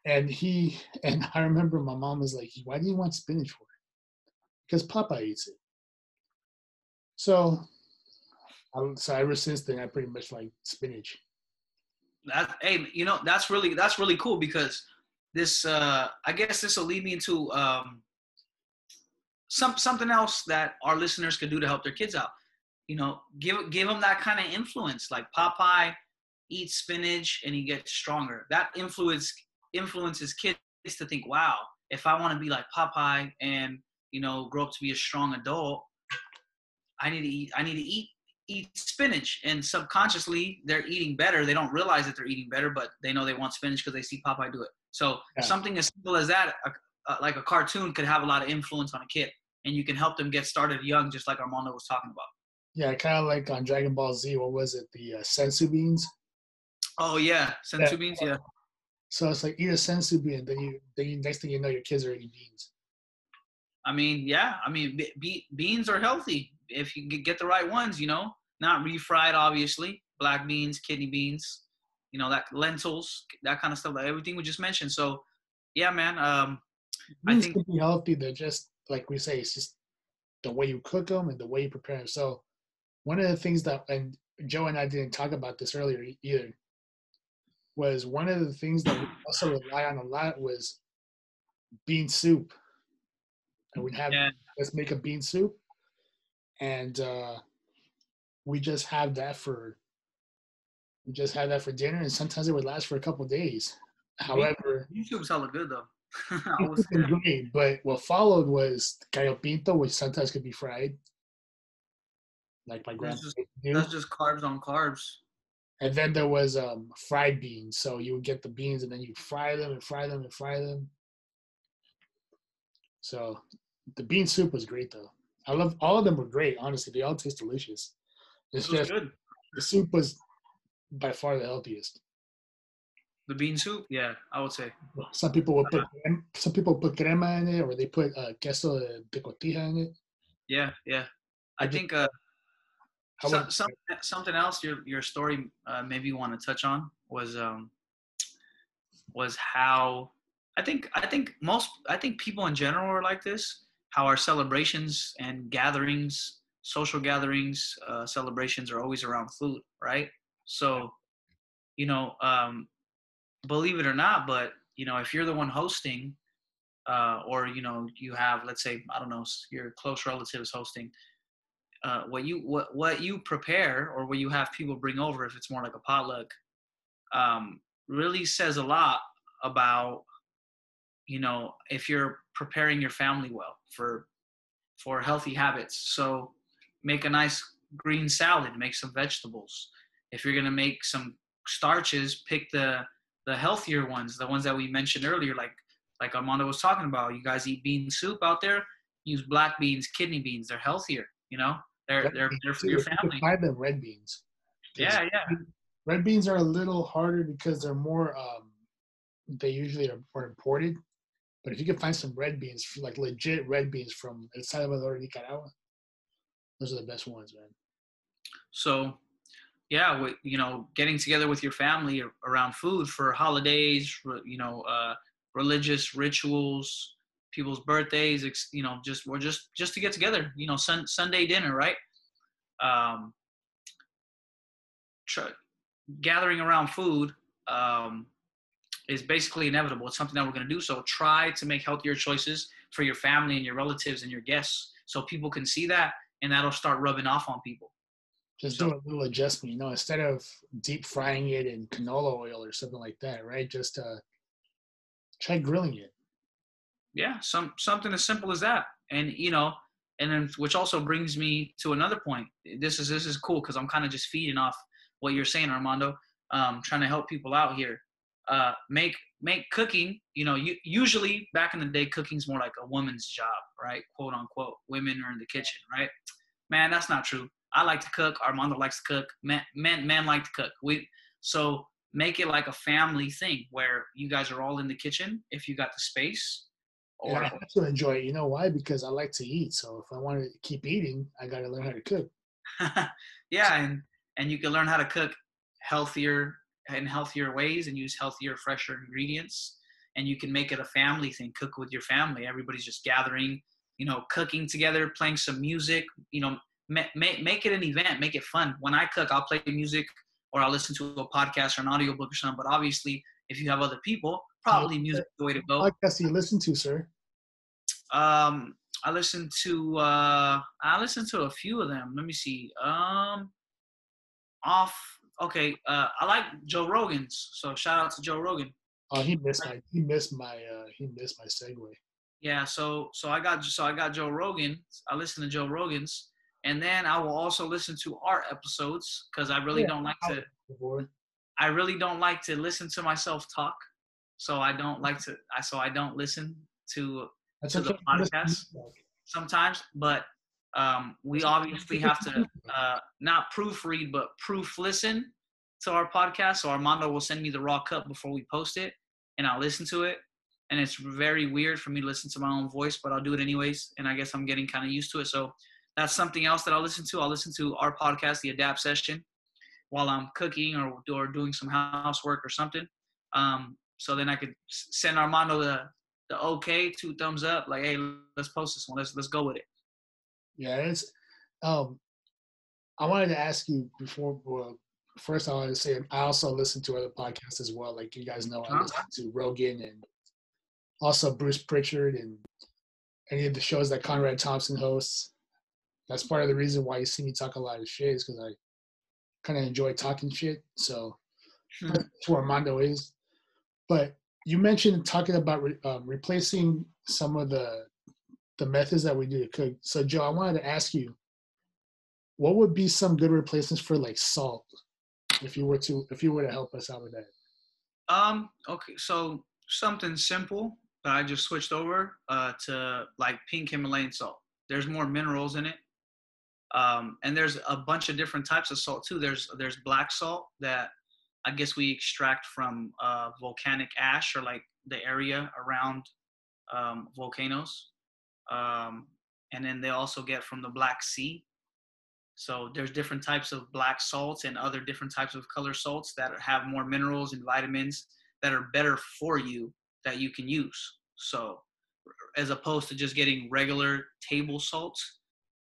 Speaker 2: and he *laughs* and I remember my mom was like, "Why do you want spinach for?" Because Papa eats it. So, I, so ever since then, I pretty much like spinach.
Speaker 1: That hey, you know that's really that's really cool because this uh I guess this will lead me into um some something else that our listeners could do to help their kids out. You know, give give them that kind of influence. Like Popeye eats spinach and he gets stronger. That influence influences kids to think, wow, if I want to be like Popeye and you know grow up to be a strong adult, I need to eat. I need to eat eat spinach and subconsciously they're eating better they don't realize that they're eating better but they know they want spinach because they see popeye do it so
Speaker 2: Yeah.
Speaker 1: something as simple as that a, a, like a cartoon could have a lot of influence on a kid and you can help them get started young just like armando was talking about
Speaker 2: Yeah, kind of like on Dragon Ball Z. What was it? The uh, senzu beans.
Speaker 1: oh yeah senzu
Speaker 2: Yeah.
Speaker 1: beans yeah
Speaker 2: So it's like eat a senzu bean, then you then you, next thing you know, your kids are eating beans.
Speaker 1: i mean yeah i mean be, be, beans are healthy if you get- the right ones you know not refried obviously black beans kidney beans you know that lentils that kind of stuff like everything we just mentioned so yeah man um I think-
Speaker 2: can be healthy. They're just like we say, it's just the way you cook them and the way you prepare them. So one of the things that and Joe and I didn't talk about this earlier either was one of the things that we also rely on a lot was bean soup. And we'd have
Speaker 1: Yeah.
Speaker 2: let's make a bean soup, and uh, we just have that for we just have that for dinner, and sometimes it would last for a couple days. However,
Speaker 1: YouTube's hella good though. *laughs* I was,
Speaker 2: was great, but what followed was gallo pinto, which sometimes could be fried, like my grandma
Speaker 1: just-
Speaker 2: used to do.
Speaker 1: that's just carbs on carbs.
Speaker 2: And then there was um, fried beans. So you would get the beans and then you fry them and fry them and fry them. So the bean soup was great though. I love all of them were great. Honestly, they all taste delicious. It's just
Speaker 1: good.
Speaker 2: the soup was by far the healthiest.
Speaker 1: The bean soup, yeah, I would say.
Speaker 2: Some people will put crem- some people put crema in it, or they put uh, queso de, cotija in it.
Speaker 1: Yeah, yeah. I think uh,
Speaker 2: about
Speaker 1: some, something else your your story uh, maybe you want to touch on was um was how I think I think most I think people in general are like this. How our celebrations and gatherings, social gatherings, uh, celebrations are always around food, right? So, you know, um, believe it or not, but you know, if you're the one hosting, uh, or you know, you have let's say I don't know, your close relatives hosting, uh, what you what what you prepare or what you have people bring over, if it's more like a potluck, um, really says a lot about you know if you're preparing your family well for for healthy habits. So make a nice green salad, make some vegetables. If you're gonna make some starches, pick the the healthier ones, the ones that we mentioned earlier, like like Armando was talking about. You guys eat bean soup out there. Use black beans, kidney beans. They're healthier. You know, they're
Speaker 2: red
Speaker 1: they're they're for your
Speaker 2: If you can
Speaker 1: family.
Speaker 2: Find them red beans
Speaker 1: Yeah, yeah.
Speaker 2: Red beans are a little harder because they're more. Um, they usually are more imported. But if you can find some red beans, like legit red beans from El Salvador, Nicaragua, those are the best ones, man.
Speaker 1: So, yeah, you know, getting together with your family around food for holidays, you know, uh, religious rituals, people's birthdays, you know, just or just just to get together, you know, sun, Sunday dinner, right? Um, tr- gathering around food um, is basically inevitable. It's something that we're going to do. So try to make healthier choices for your family and your relatives and your guests, so people can see that, and that'll start rubbing off on people.
Speaker 2: Just
Speaker 1: So-
Speaker 2: do a little adjustment, you know, instead of deep frying it in canola oil or something like that, right? Just uh, try grilling it.
Speaker 1: yeah some something as simple as that and you know and then which also brings me to another point this is this is cool because i'm kind of just feeding off what you're saying armando um trying to help people out here uh make make cooking you know you, usually back in the day cooking's more like a woman's job right quote unquote women are in the kitchen right man that's not true i like to cook armando likes to cook men men, men like to cook we so make it like a family thing where you guys are all in the kitchen if you got the space or
Speaker 2: I also enjoy it. You know why? Because I like to eat. So if I want to keep eating, I got to learn how to cook. *laughs*
Speaker 1: yeah, and and you can learn how to cook healthier in healthier ways and use healthier, fresher ingredients. And you can make it a family thing. Cook with your family. Everybody's just gathering, you know, cooking together, playing some music. You know, make make, it an event. Make it fun. When I cook, I'll play music or I'll listen to a podcast or an audiobook or something. But obviously, if you have other people, probably music is the way to go.
Speaker 2: Podcast do you listen to, sir?
Speaker 1: Um, I listen to uh, I listen to a few of them. Let me see. Um, off. Okay. Uh, I like Joe Rogan's. So shout out to Joe Rogan.
Speaker 2: Oh, he missed my he missed my uh he missed my segue.
Speaker 1: Yeah. So so I got so I got Joe Rogan. I listen to Joe Rogan's, and then I will also listen to our episodes because I really
Speaker 2: Yeah,
Speaker 1: don't like to. I really don't like to listen to myself talk. So I don't like to. I so I don't listen to
Speaker 2: That's
Speaker 1: To the
Speaker 2: okay. Listen to
Speaker 1: podcast? sometimes, but um, we obviously have to uh, not proofread, but proof listen to our podcast. So Armando will send me the raw cut before we post it, and I'll listen to it. And it's very weird for me to listen to my own voice, but I'll do it anyways. And I guess I'm getting kind of used to it. So that's something else that I'll listen to. I'll listen to our podcast, the Adapt Session, while I'm cooking or, or doing some housework or something. Um, so then I could send Armando the the okay, two thumbs up, like, hey, let's post this one. Let's let's go with it.
Speaker 2: Yeah, it's um I wanted to ask you before well first I wanted to say I also listen to other podcasts as well. Like you guys know I
Speaker 1: Uh-huh.
Speaker 2: listen to Rogan and also Bruce Prichard and any of the shows that Conrad Thompson hosts. That's part of the reason why you see me talk a lot of shit is because I kind of enjoy talking shit. So
Speaker 1: Hmm.
Speaker 2: that's where Armando is. But you mentioned talking about re, um, replacing some of the the methods that we do to cook. So Joe, I wanted to ask you, what would be some good replacements for like salt, if you were to if you were to help us out with that?
Speaker 1: Um, okay, so something simple that I just switched over uh, to like pink Himalayan salt. There's more minerals in it. Um, and there's a bunch of different types of salt too. There's there's black salt that I guess we extract from uh, volcanic ash or like the area around um, volcanoes. Um, and then they also get from the Black Sea. So there's different types of black salts and other different types of color salts that have more minerals and vitamins that are better for you that you can use. So as opposed to just getting regular table salts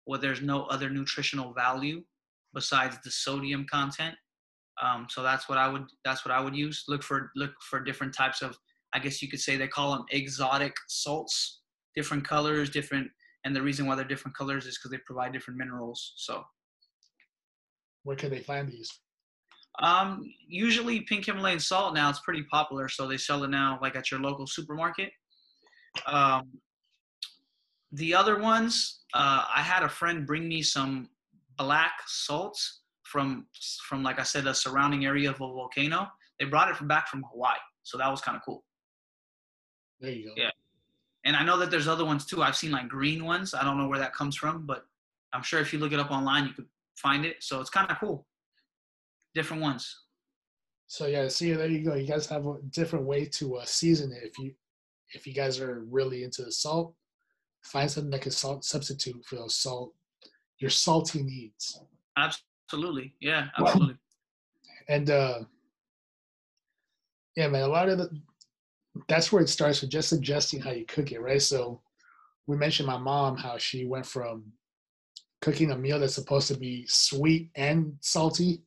Speaker 1: where there's no other nutritional value besides the sodium content. Um, so that's what I would that's what I would use. Look for look for different types of I guess you could say they call them exotic salts, different colors, different and the reason why they're different colors is because they provide different minerals. So
Speaker 2: Where can they find these?
Speaker 1: Um, usually pink Himalayan salt now it's pretty popular, so they sell it now like at your local supermarket. Um, the other ones, uh, I had a friend bring me some black salts from from like I said a surrounding area of a volcano. They brought it from back from Hawaii, so that was kind of cool.
Speaker 2: There you go.
Speaker 1: Yeah. And I know that there's other ones too. I've seen like green ones. I don't know where that comes from, but I'm sure if you look it up online, you could find it. So it's kind of cool. Different ones.
Speaker 2: So yeah, see there you go. You guys have a different way to uh, season it. If you if you guys are really into the salt, find something that can salt substitute for those salt your salty needs.
Speaker 1: Absolutely. Yeah, absolutely.
Speaker 2: And uh yeah, man, a lot of the that's where it starts with just adjusting how you cook it, right? So we mentioned my mom how she went from cooking a meal that's supposed to be sweet and salty.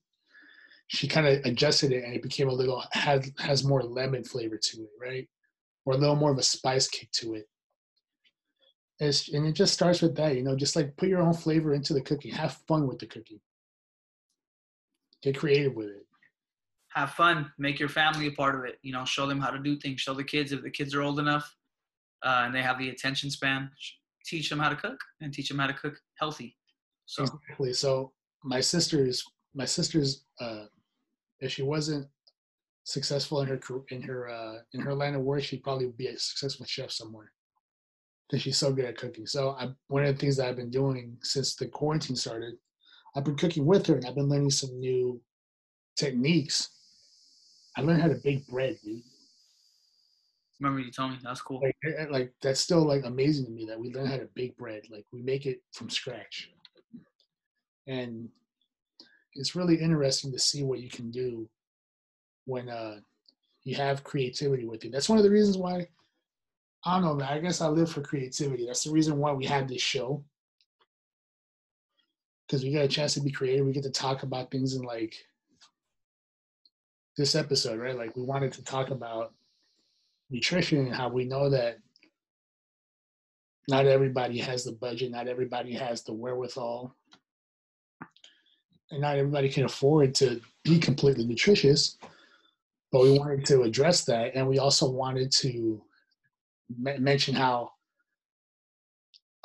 Speaker 2: She kind of adjusted it and it became a little has has more lemon flavor to it, right? Or a little more of a spice kick to it. It's, and it just starts with that, you know, just like put your own flavor into the cooking. Have fun with the cooking. Get creative with it.
Speaker 1: Have fun. Make your family a part of it. You know, show them how to do things. Show the kids if the kids are old enough uh, and they have the attention span. Teach them how to cook and teach them how to cook healthy. So
Speaker 2: exactly. So my sister's my sister's uh, if she wasn't successful in her in her uh, in her line of work, she'd probably be a successful chef somewhere. Because she's so good at cooking. So I, one of the things that I've been doing since the quarantine started, I've been cooking with her, and I've been learning some new techniques. I learned how to bake bread, dude.
Speaker 1: Remember you told me that's cool.
Speaker 2: Like, like that's still like amazing to me that we learn how to bake bread. Like we make it from scratch, and it's really interesting to see what you can do when uh, you have creativity with you. That's one of the reasons why I don't know, man. I guess I live for creativity. That's the reason why we have this show. Because we get a chance to be creative. We get to talk about things and like this episode, right? Like we wanted to talk about nutrition and how we know that not everybody has the budget, not everybody has the wherewithal and not everybody can afford to be completely nutritious. But we wanted to address that, and we also wanted to mention how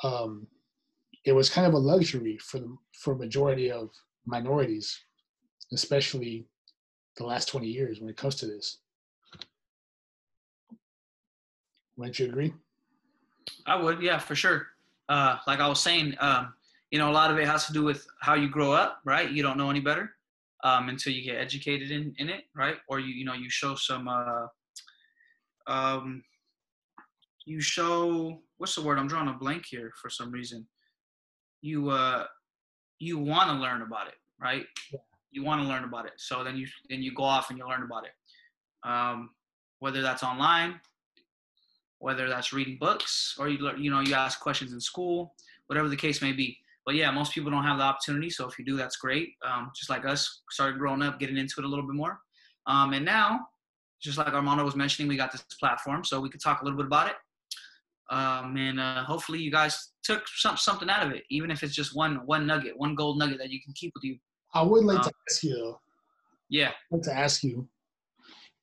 Speaker 2: um, it was kind of a luxury for the for majority of minorities, especially the last 20 years when it comes to this. Wouldn't you agree?
Speaker 1: I would, yeah, for sure. Uh, like I was saying, um, you know, a lot of it has to do with how you grow up, right? You don't know any better um, until you get educated in, in it, right? Or you, you know, you show some, uh, um, you show, what's the word? I'm drawing a blank here for some reason. You, uh, you want to learn about it, right? Yeah. You want to learn about it. So then you, then you go off and you learn about it. Um, whether that's online, whether that's reading books or you, you know, you ask questions in school, whatever the case may be but yeah, most people don't have the opportunity. So if you do, that's great. Um, just like us, started growing up, getting into it a little bit more. Um, and now, just like Armando was mentioning, we got this platform, so we could talk a little bit about it. Um, and uh, hopefully, you guys took some, something out of it, even if it's just one one nugget, one gold nugget that you can keep with you.
Speaker 2: I would like to um, ask you.
Speaker 1: Yeah.
Speaker 2: I'd like to ask you.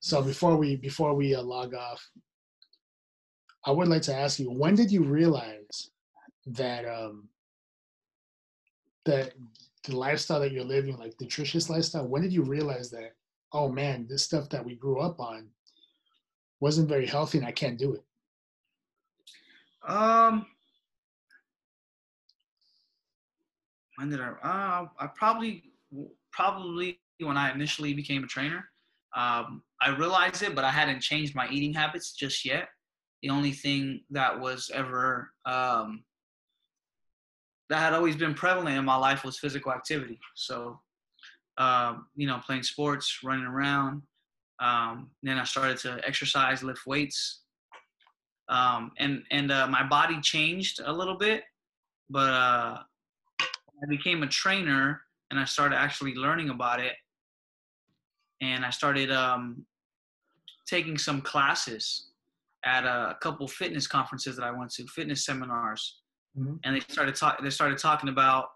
Speaker 2: So before we before we uh, log off, I would like to ask you: When did you realize that um, that the lifestyle that you're living, like nutritious lifestyle, when did you realize that, oh man, this stuff that we grew up on wasn't very healthy and I can't do it?
Speaker 1: Um, when did I? Uh, I probably, probably when I initially became a trainer. Um, I realized it, but I hadn't changed my eating habits just yet. The only thing that was ever um, that had always been prevalent in my life was physical activity. So, um, you know, playing sports, running around. Um, then I started to exercise, lift weights, um, and and uh, my body changed a little bit. But uh, I became a trainer, and I started actually learning about it. And I started um, taking some classes at a couple fitness conferences that I went to, fitness seminars mm-hmm. and they started talking. They started talking about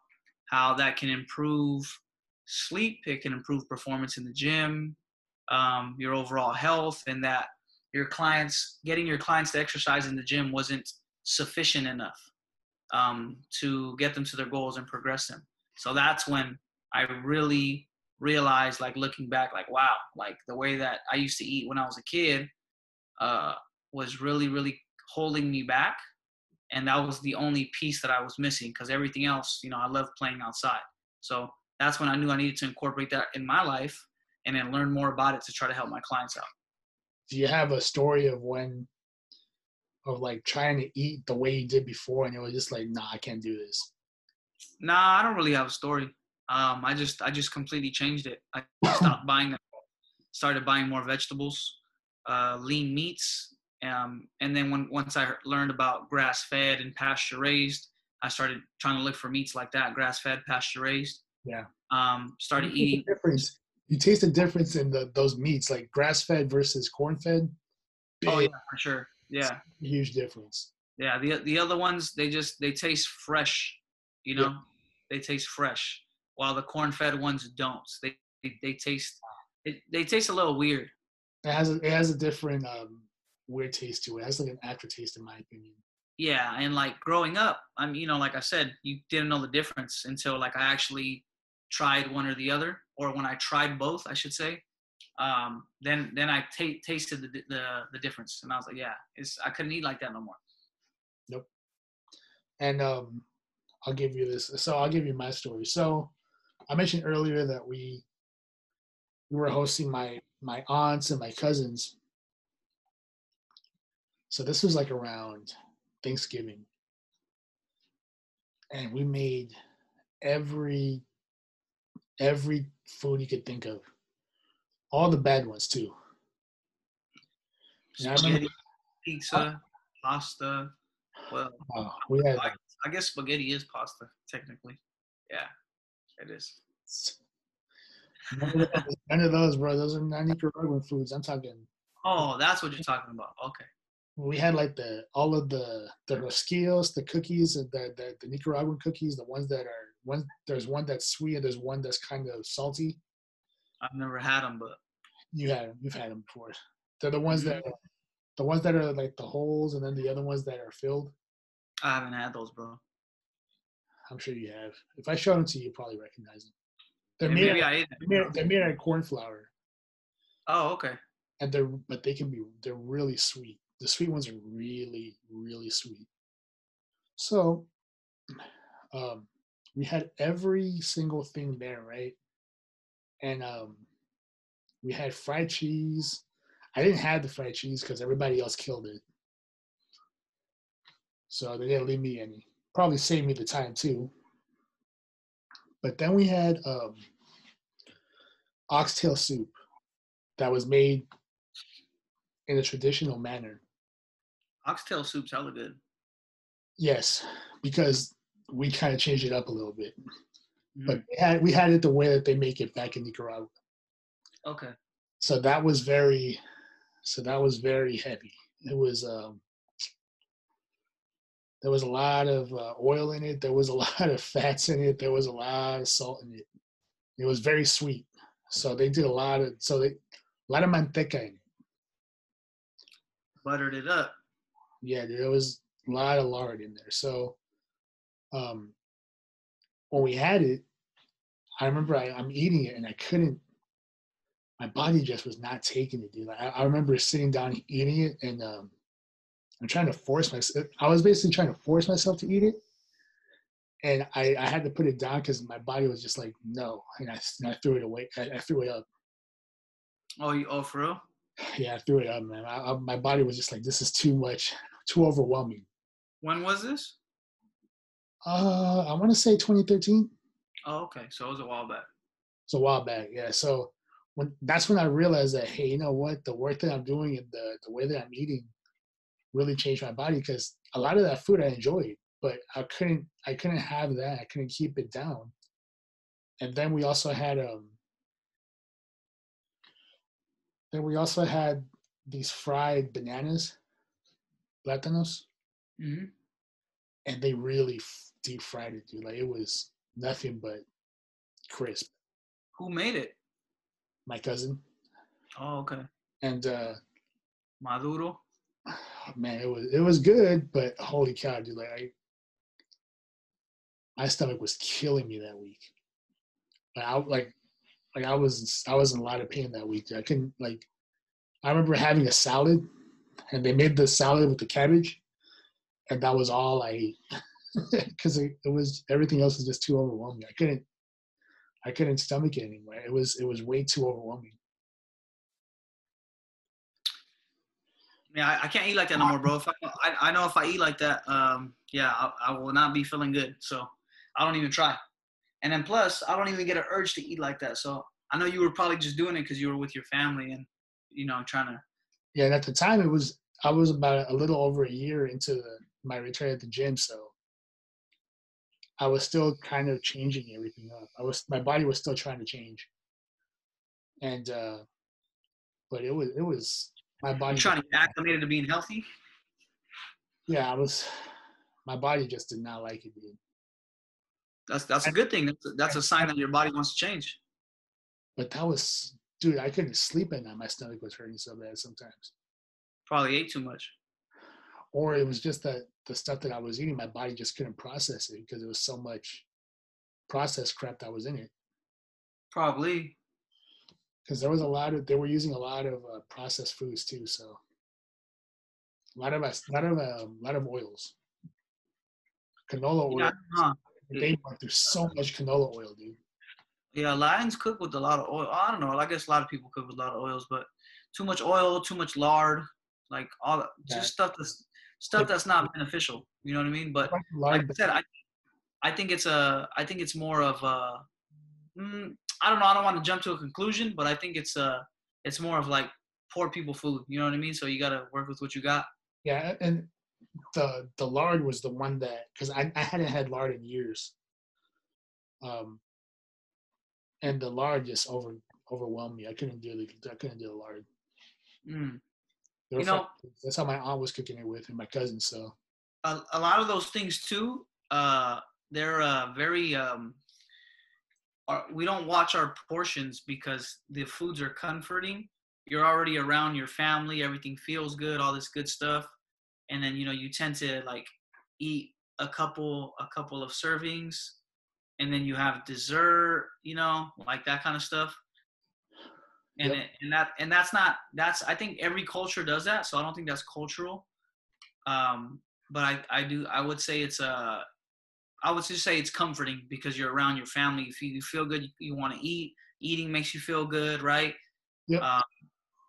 Speaker 1: how that can improve sleep. It can improve performance in the gym, um, your overall health, and that your clients getting your clients to exercise in the gym wasn't sufficient enough um, to get them to their goals and progress them. So that's when I really realized, like looking back, like wow, like the way that I used to eat when I was a kid uh, was really, really holding me back and that was the only piece that I was missing because everything else, you know, I love playing outside. So that's when I knew I needed to incorporate that in my life and then learn more about it to try to help my clients out.
Speaker 2: Do you have a story of when, of like trying to eat the way you did before and it was just like, nah, I can't do this?
Speaker 1: Nah, I don't really have a story. Um, I just, I just completely changed it. I stopped buying, started buying more vegetables, uh, lean meats, um, and then when once I learned about grass fed and pasture raised, I started trying to look for meats like that, grass fed, pasture raised.
Speaker 2: Yeah.
Speaker 1: Um, started you eating.
Speaker 2: difference. You taste the difference in the those meats, like grass fed versus corn fed.
Speaker 1: Oh yeah, for sure. Yeah.
Speaker 2: Huge difference.
Speaker 1: Yeah. The the other ones they just they taste fresh. You know, yeah. they taste fresh, while the corn fed ones don't. They they taste it, they taste a little weird.
Speaker 2: It has a, it has a different um, weird taste to it. It has like an aftertaste, in my opinion.
Speaker 1: Yeah, and like growing up, I'm you know like I said, you didn't know the difference until like I actually tried one or the other, or when I tried both, I should say. Um, then then I t- tasted the, the the difference, and I was like, yeah, it's I couldn't eat like that no more.
Speaker 2: Nope. And um, I'll give you this. So I'll give you my story. So I mentioned earlier that we we were hosting my my aunts and my cousins. So this was like around Thanksgiving. And we made every every food you could think of. All the bad ones too. And I remember-
Speaker 1: Spaghetti, pizza, pasta. Well,
Speaker 2: Oh, we had
Speaker 1: I, I guess spaghetti is pasta technically. Yeah, it is.
Speaker 2: none of, those, none of those, bro. Those are not Nicaraguan foods. I'm talking.
Speaker 1: Oh, that's what you're talking about. Okay.
Speaker 2: We had like the all of the the rosquillos, the cookies, and the, the the Nicaraguan cookies. The ones that are one. There's one that's sweet, and there's one that's kind of salty.
Speaker 1: I've never had them, but
Speaker 2: You had you've had them before. They're the ones mm-hmm. that the ones that are like the holes, and then the other ones that are filled.
Speaker 1: I haven't had those, bro.
Speaker 2: I'm sure you have. If I show them to you, you probably recognize them. They're
Speaker 1: Yeah,
Speaker 2: made.
Speaker 1: maybe
Speaker 2: out-
Speaker 1: I ate
Speaker 2: They're made, they're made out of corn flour,
Speaker 1: Oh, okay.
Speaker 2: and they're but they can be they're really sweet. The sweet ones are really really sweet. So, um, we had every single thing there, right? And um, we had fried cheese. I didn't have the fried cheese because everybody else killed it, so they didn't leave me any. Probably saved me the time too. But then we had um, oxtail soup that was made in a traditional manner.
Speaker 1: Oxtail soup's hella good.
Speaker 2: Yes, because we kind of changed it up a little bit. But
Speaker 1: Mhm.
Speaker 2: we had we had it the way that they make it back in Nicaragua.
Speaker 1: okay.
Speaker 2: So that was very so that was very heavy. It was um there was a lot of uh, oil in it, there was a *laughs* lot of fats in it, there was a lot of salt in it. It was very sweet. So they did a lot of so they a lot of manteca in it.
Speaker 1: Buttered it up.
Speaker 2: yeah, there was a lot of lard in there. So um, when we had it, I remember I, I'm eating it and I couldn't. My body just was not taking it, dude. Like, I, I remember sitting down eating it, and um, I'm trying to force myself. I was basically trying to force myself to eat it, and I, I had to put it down because my body was just like no, and I, and I threw it away. I, I threw it up.
Speaker 1: Oh, you oh for real?
Speaker 2: Yeah, I threw it up, man. I, I, my body was just like this is too much, too overwhelming.
Speaker 1: When was this?
Speaker 2: Uh, I want to say 2013.
Speaker 1: Oh, okay. So it was a while back.
Speaker 2: It's a while back, yeah. So when that's when I realized that hey, you know what, the work that I'm doing and the the way that I'm eating really changed my body because a lot of that food I enjoyed, but I couldn't I couldn't have that. I couldn't keep it down. And then we also had um. Then we also had these fried bananas, platanos,
Speaker 1: hmm
Speaker 2: and they really f- deep fried it, dude. Like it was nothing but crisp.
Speaker 1: Who made it?
Speaker 2: My cousin
Speaker 1: Oh, okay.
Speaker 2: and uh
Speaker 1: Maduro. *sighs*
Speaker 2: man, it was it was good, but holy cow, dude! Like, I, my stomach was killing me that week. Like, I like, like I was I was in a lot of pain that week. I couldn't like. I remember having a salad, and they made the salad with the cabbage, and that was all I *laughs* ate because it, it was everything else was just too overwhelming. I couldn't, I couldn't stomach it anymore. It was it was way too overwhelming.
Speaker 1: Yeah, I, I can't eat like that no more, bro. If I, I, I know if I eat like that, um, yeah, I, I will not be feeling good. So I don't even try. And then plus, I don't even get an urge to eat like that. So I know you were probably just doing it because you were with your family and you know trying to.
Speaker 2: Yeah, and at the time it was I was about a little over a year into my return at the gym, so I was still kind of changing everything up. I was my body was still trying to change, and uh but it was it was my body.
Speaker 1: You're trying to get acclimated to being healthy.
Speaker 2: Yeah, I was. My body just did not like it, dude.
Speaker 1: That's that's a good thing. That's a, that's a sign that your body wants to change.
Speaker 2: but that was, dude, I couldn't sleep at night. My stomach was hurting so bad sometimes.
Speaker 1: Probably ate too much.
Speaker 2: Or it was just that the stuff that I was eating, my body just couldn't process it because it was so much processed crap that was in it.
Speaker 1: Probably.
Speaker 2: Because there was a lot of, they were using a lot of uh, processed foods too. So a lot of, a lot of, uh, a lot of oils. Canola oil.
Speaker 1: Yeah, huh.
Speaker 2: They went through so much canola oil, dude.
Speaker 1: Yeah, Lions cook with a lot of oil. I don't know. I guess a lot of people cook with a lot of oils, but too much oil, too much lard, like all that,
Speaker 2: Yeah.
Speaker 1: just stuff that's stuff that's not beneficial. You know what I mean? But like I said, I I think it's a I think it's more of a mm, I don't know. I don't want to jump to a conclusion, but I think it's a it's more of like poor people food. You know what I mean? So you got to work with what you got.
Speaker 2: yeah, and the the lard was the one that because I, I hadn't had lard in years. Um, and the lard just over overwhelmed me. I couldn't do the I couldn't do the lard.
Speaker 1: Mm. You know-
Speaker 2: fucking- that's how my aunt was cooking it with, and my cousin. So
Speaker 1: a, a lot of those things too uh they're uh very um are, we don't watch our portions because the foods are comforting. You're already around your family everything feels good all this good stuff. And then you know you tend to like eat a couple a couple of servings and then you have dessert you know like that kind of stuff. And
Speaker 2: Yep.
Speaker 1: it, and that and that's not that's i think every culture does that so i don't think that's cultural. Um but I, I do I would say it's uh I would just say it's comforting because you're around your family. You feel, you feel good. You, you want to eat. Eating makes you feel good, right?
Speaker 2: Yep.
Speaker 1: Um,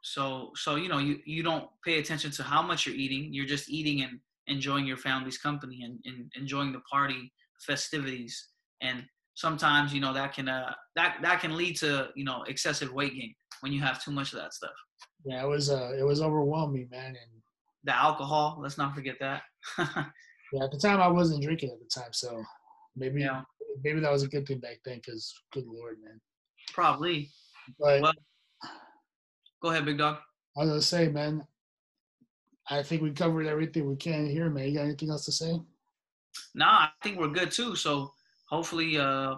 Speaker 1: so so you know you you don't pay attention to how much you're eating. You're just eating and enjoying your family's company and, and enjoying the party festivities. And sometimes you know that can uh that that can lead to you know excessive weight gain when you have too much of that stuff.
Speaker 2: yeah, it was uh it was overwhelming, man. And
Speaker 1: The alcohol. Let's not forget that. *laughs*
Speaker 2: yeah, at the time I wasn't drinking at the time, so maybe
Speaker 1: yeah,
Speaker 2: maybe that was a good thing back then. Because good lord, man.
Speaker 1: probably.
Speaker 2: But
Speaker 1: Well, Go ahead, big dog.
Speaker 2: I was gonna say, man, I think we covered everything we can here, man. You got anything else to say?
Speaker 1: Nah, I think we're good too. So hopefully, uh,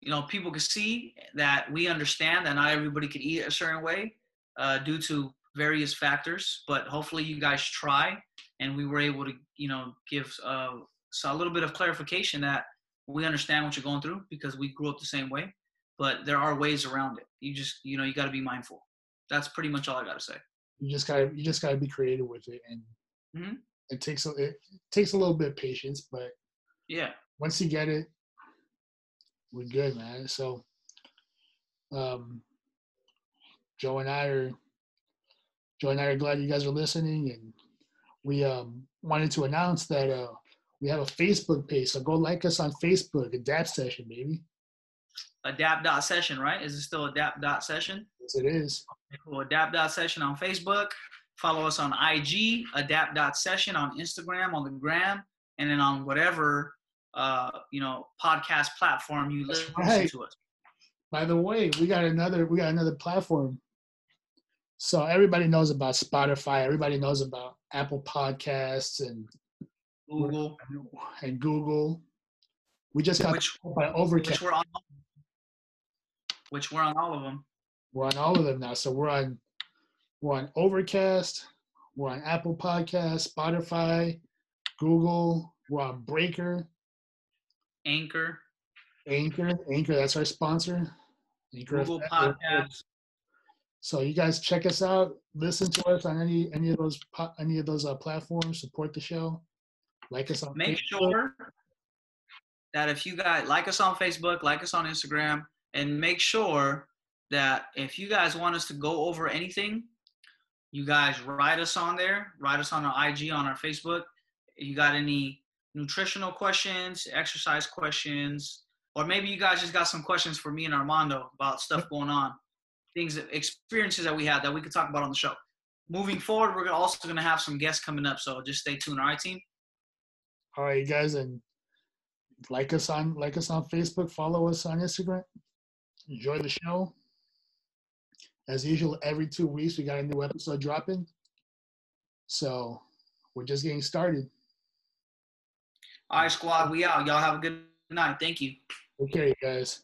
Speaker 1: you know, people can see that we understand that not everybody can eat a certain way uh, due to various factors. But hopefully, you guys try, and we were able to, you know, give uh, so a little bit of clarification that we understand what you're going through because we grew up the same way. But there are ways around it. You just, you know, you got to be mindful. That's pretty much all I got to say.
Speaker 2: You just gotta you just gotta be creative with it, and
Speaker 1: Mhm.
Speaker 2: it takes a it takes a little bit of patience, but
Speaker 1: Yeah.
Speaker 2: once you get it, we're good, man. So, um, Joe and I are Joe and I are glad you guys are listening, and we um, wanted to announce that uh, we have a Facebook page. So go like us on Facebook, Adapt Session, baby.
Speaker 1: Adapt dot session, right? Is it still adapt dot session?
Speaker 2: Yes, it is.
Speaker 1: Cool. Adapt dot session on Facebook. Follow us on IG. Adapt dot session on Instagram, on the gram, and then on whatever uh, you know podcast platform you
Speaker 2: That's
Speaker 1: listen
Speaker 2: right.
Speaker 1: to us.
Speaker 2: By the way, we got another we got another platform. So everybody knows about Spotify. Everybody knows about Apple Podcasts and
Speaker 1: Google,
Speaker 2: and Google. We just got
Speaker 1: which
Speaker 2: by Overcast.
Speaker 1: which we're on, which we're on all of them.
Speaker 2: We're on all of them now. So we're on we're on Overcast, we're on Apple Podcasts, Spotify, Google, we're on Breaker,
Speaker 1: Anchor,
Speaker 2: Anchor. Anchor, that's our sponsor. Anchor
Speaker 1: Google Podcasts.
Speaker 2: So you guys check us out. Listen to us on any any of those any of those uh, platforms. Support the show. Like us on
Speaker 1: Make
Speaker 2: Facebook.
Speaker 1: sure that if you guys like us on Facebook, like us on Instagram, and make sure that if you guys want us to go over anything, you guys write us on there, write us on our IG, on our Facebook. If you got any nutritional questions, exercise questions, or maybe you guys just got some questions for me and Armando about stuff going on, things, experiences that we had that we could talk about on the show. Moving forward, we're also going to have some guests coming up, so just stay tuned. All right, team.
Speaker 2: All right, guys, and like us on like us on Facebook. Follow us on Instagram. Enjoy the show. As usual, every two weeks we got a new episode dropping. So we're just getting started.
Speaker 1: All right, squad, we out. Y'all have a good night. Thank you.
Speaker 2: Okay, you guys.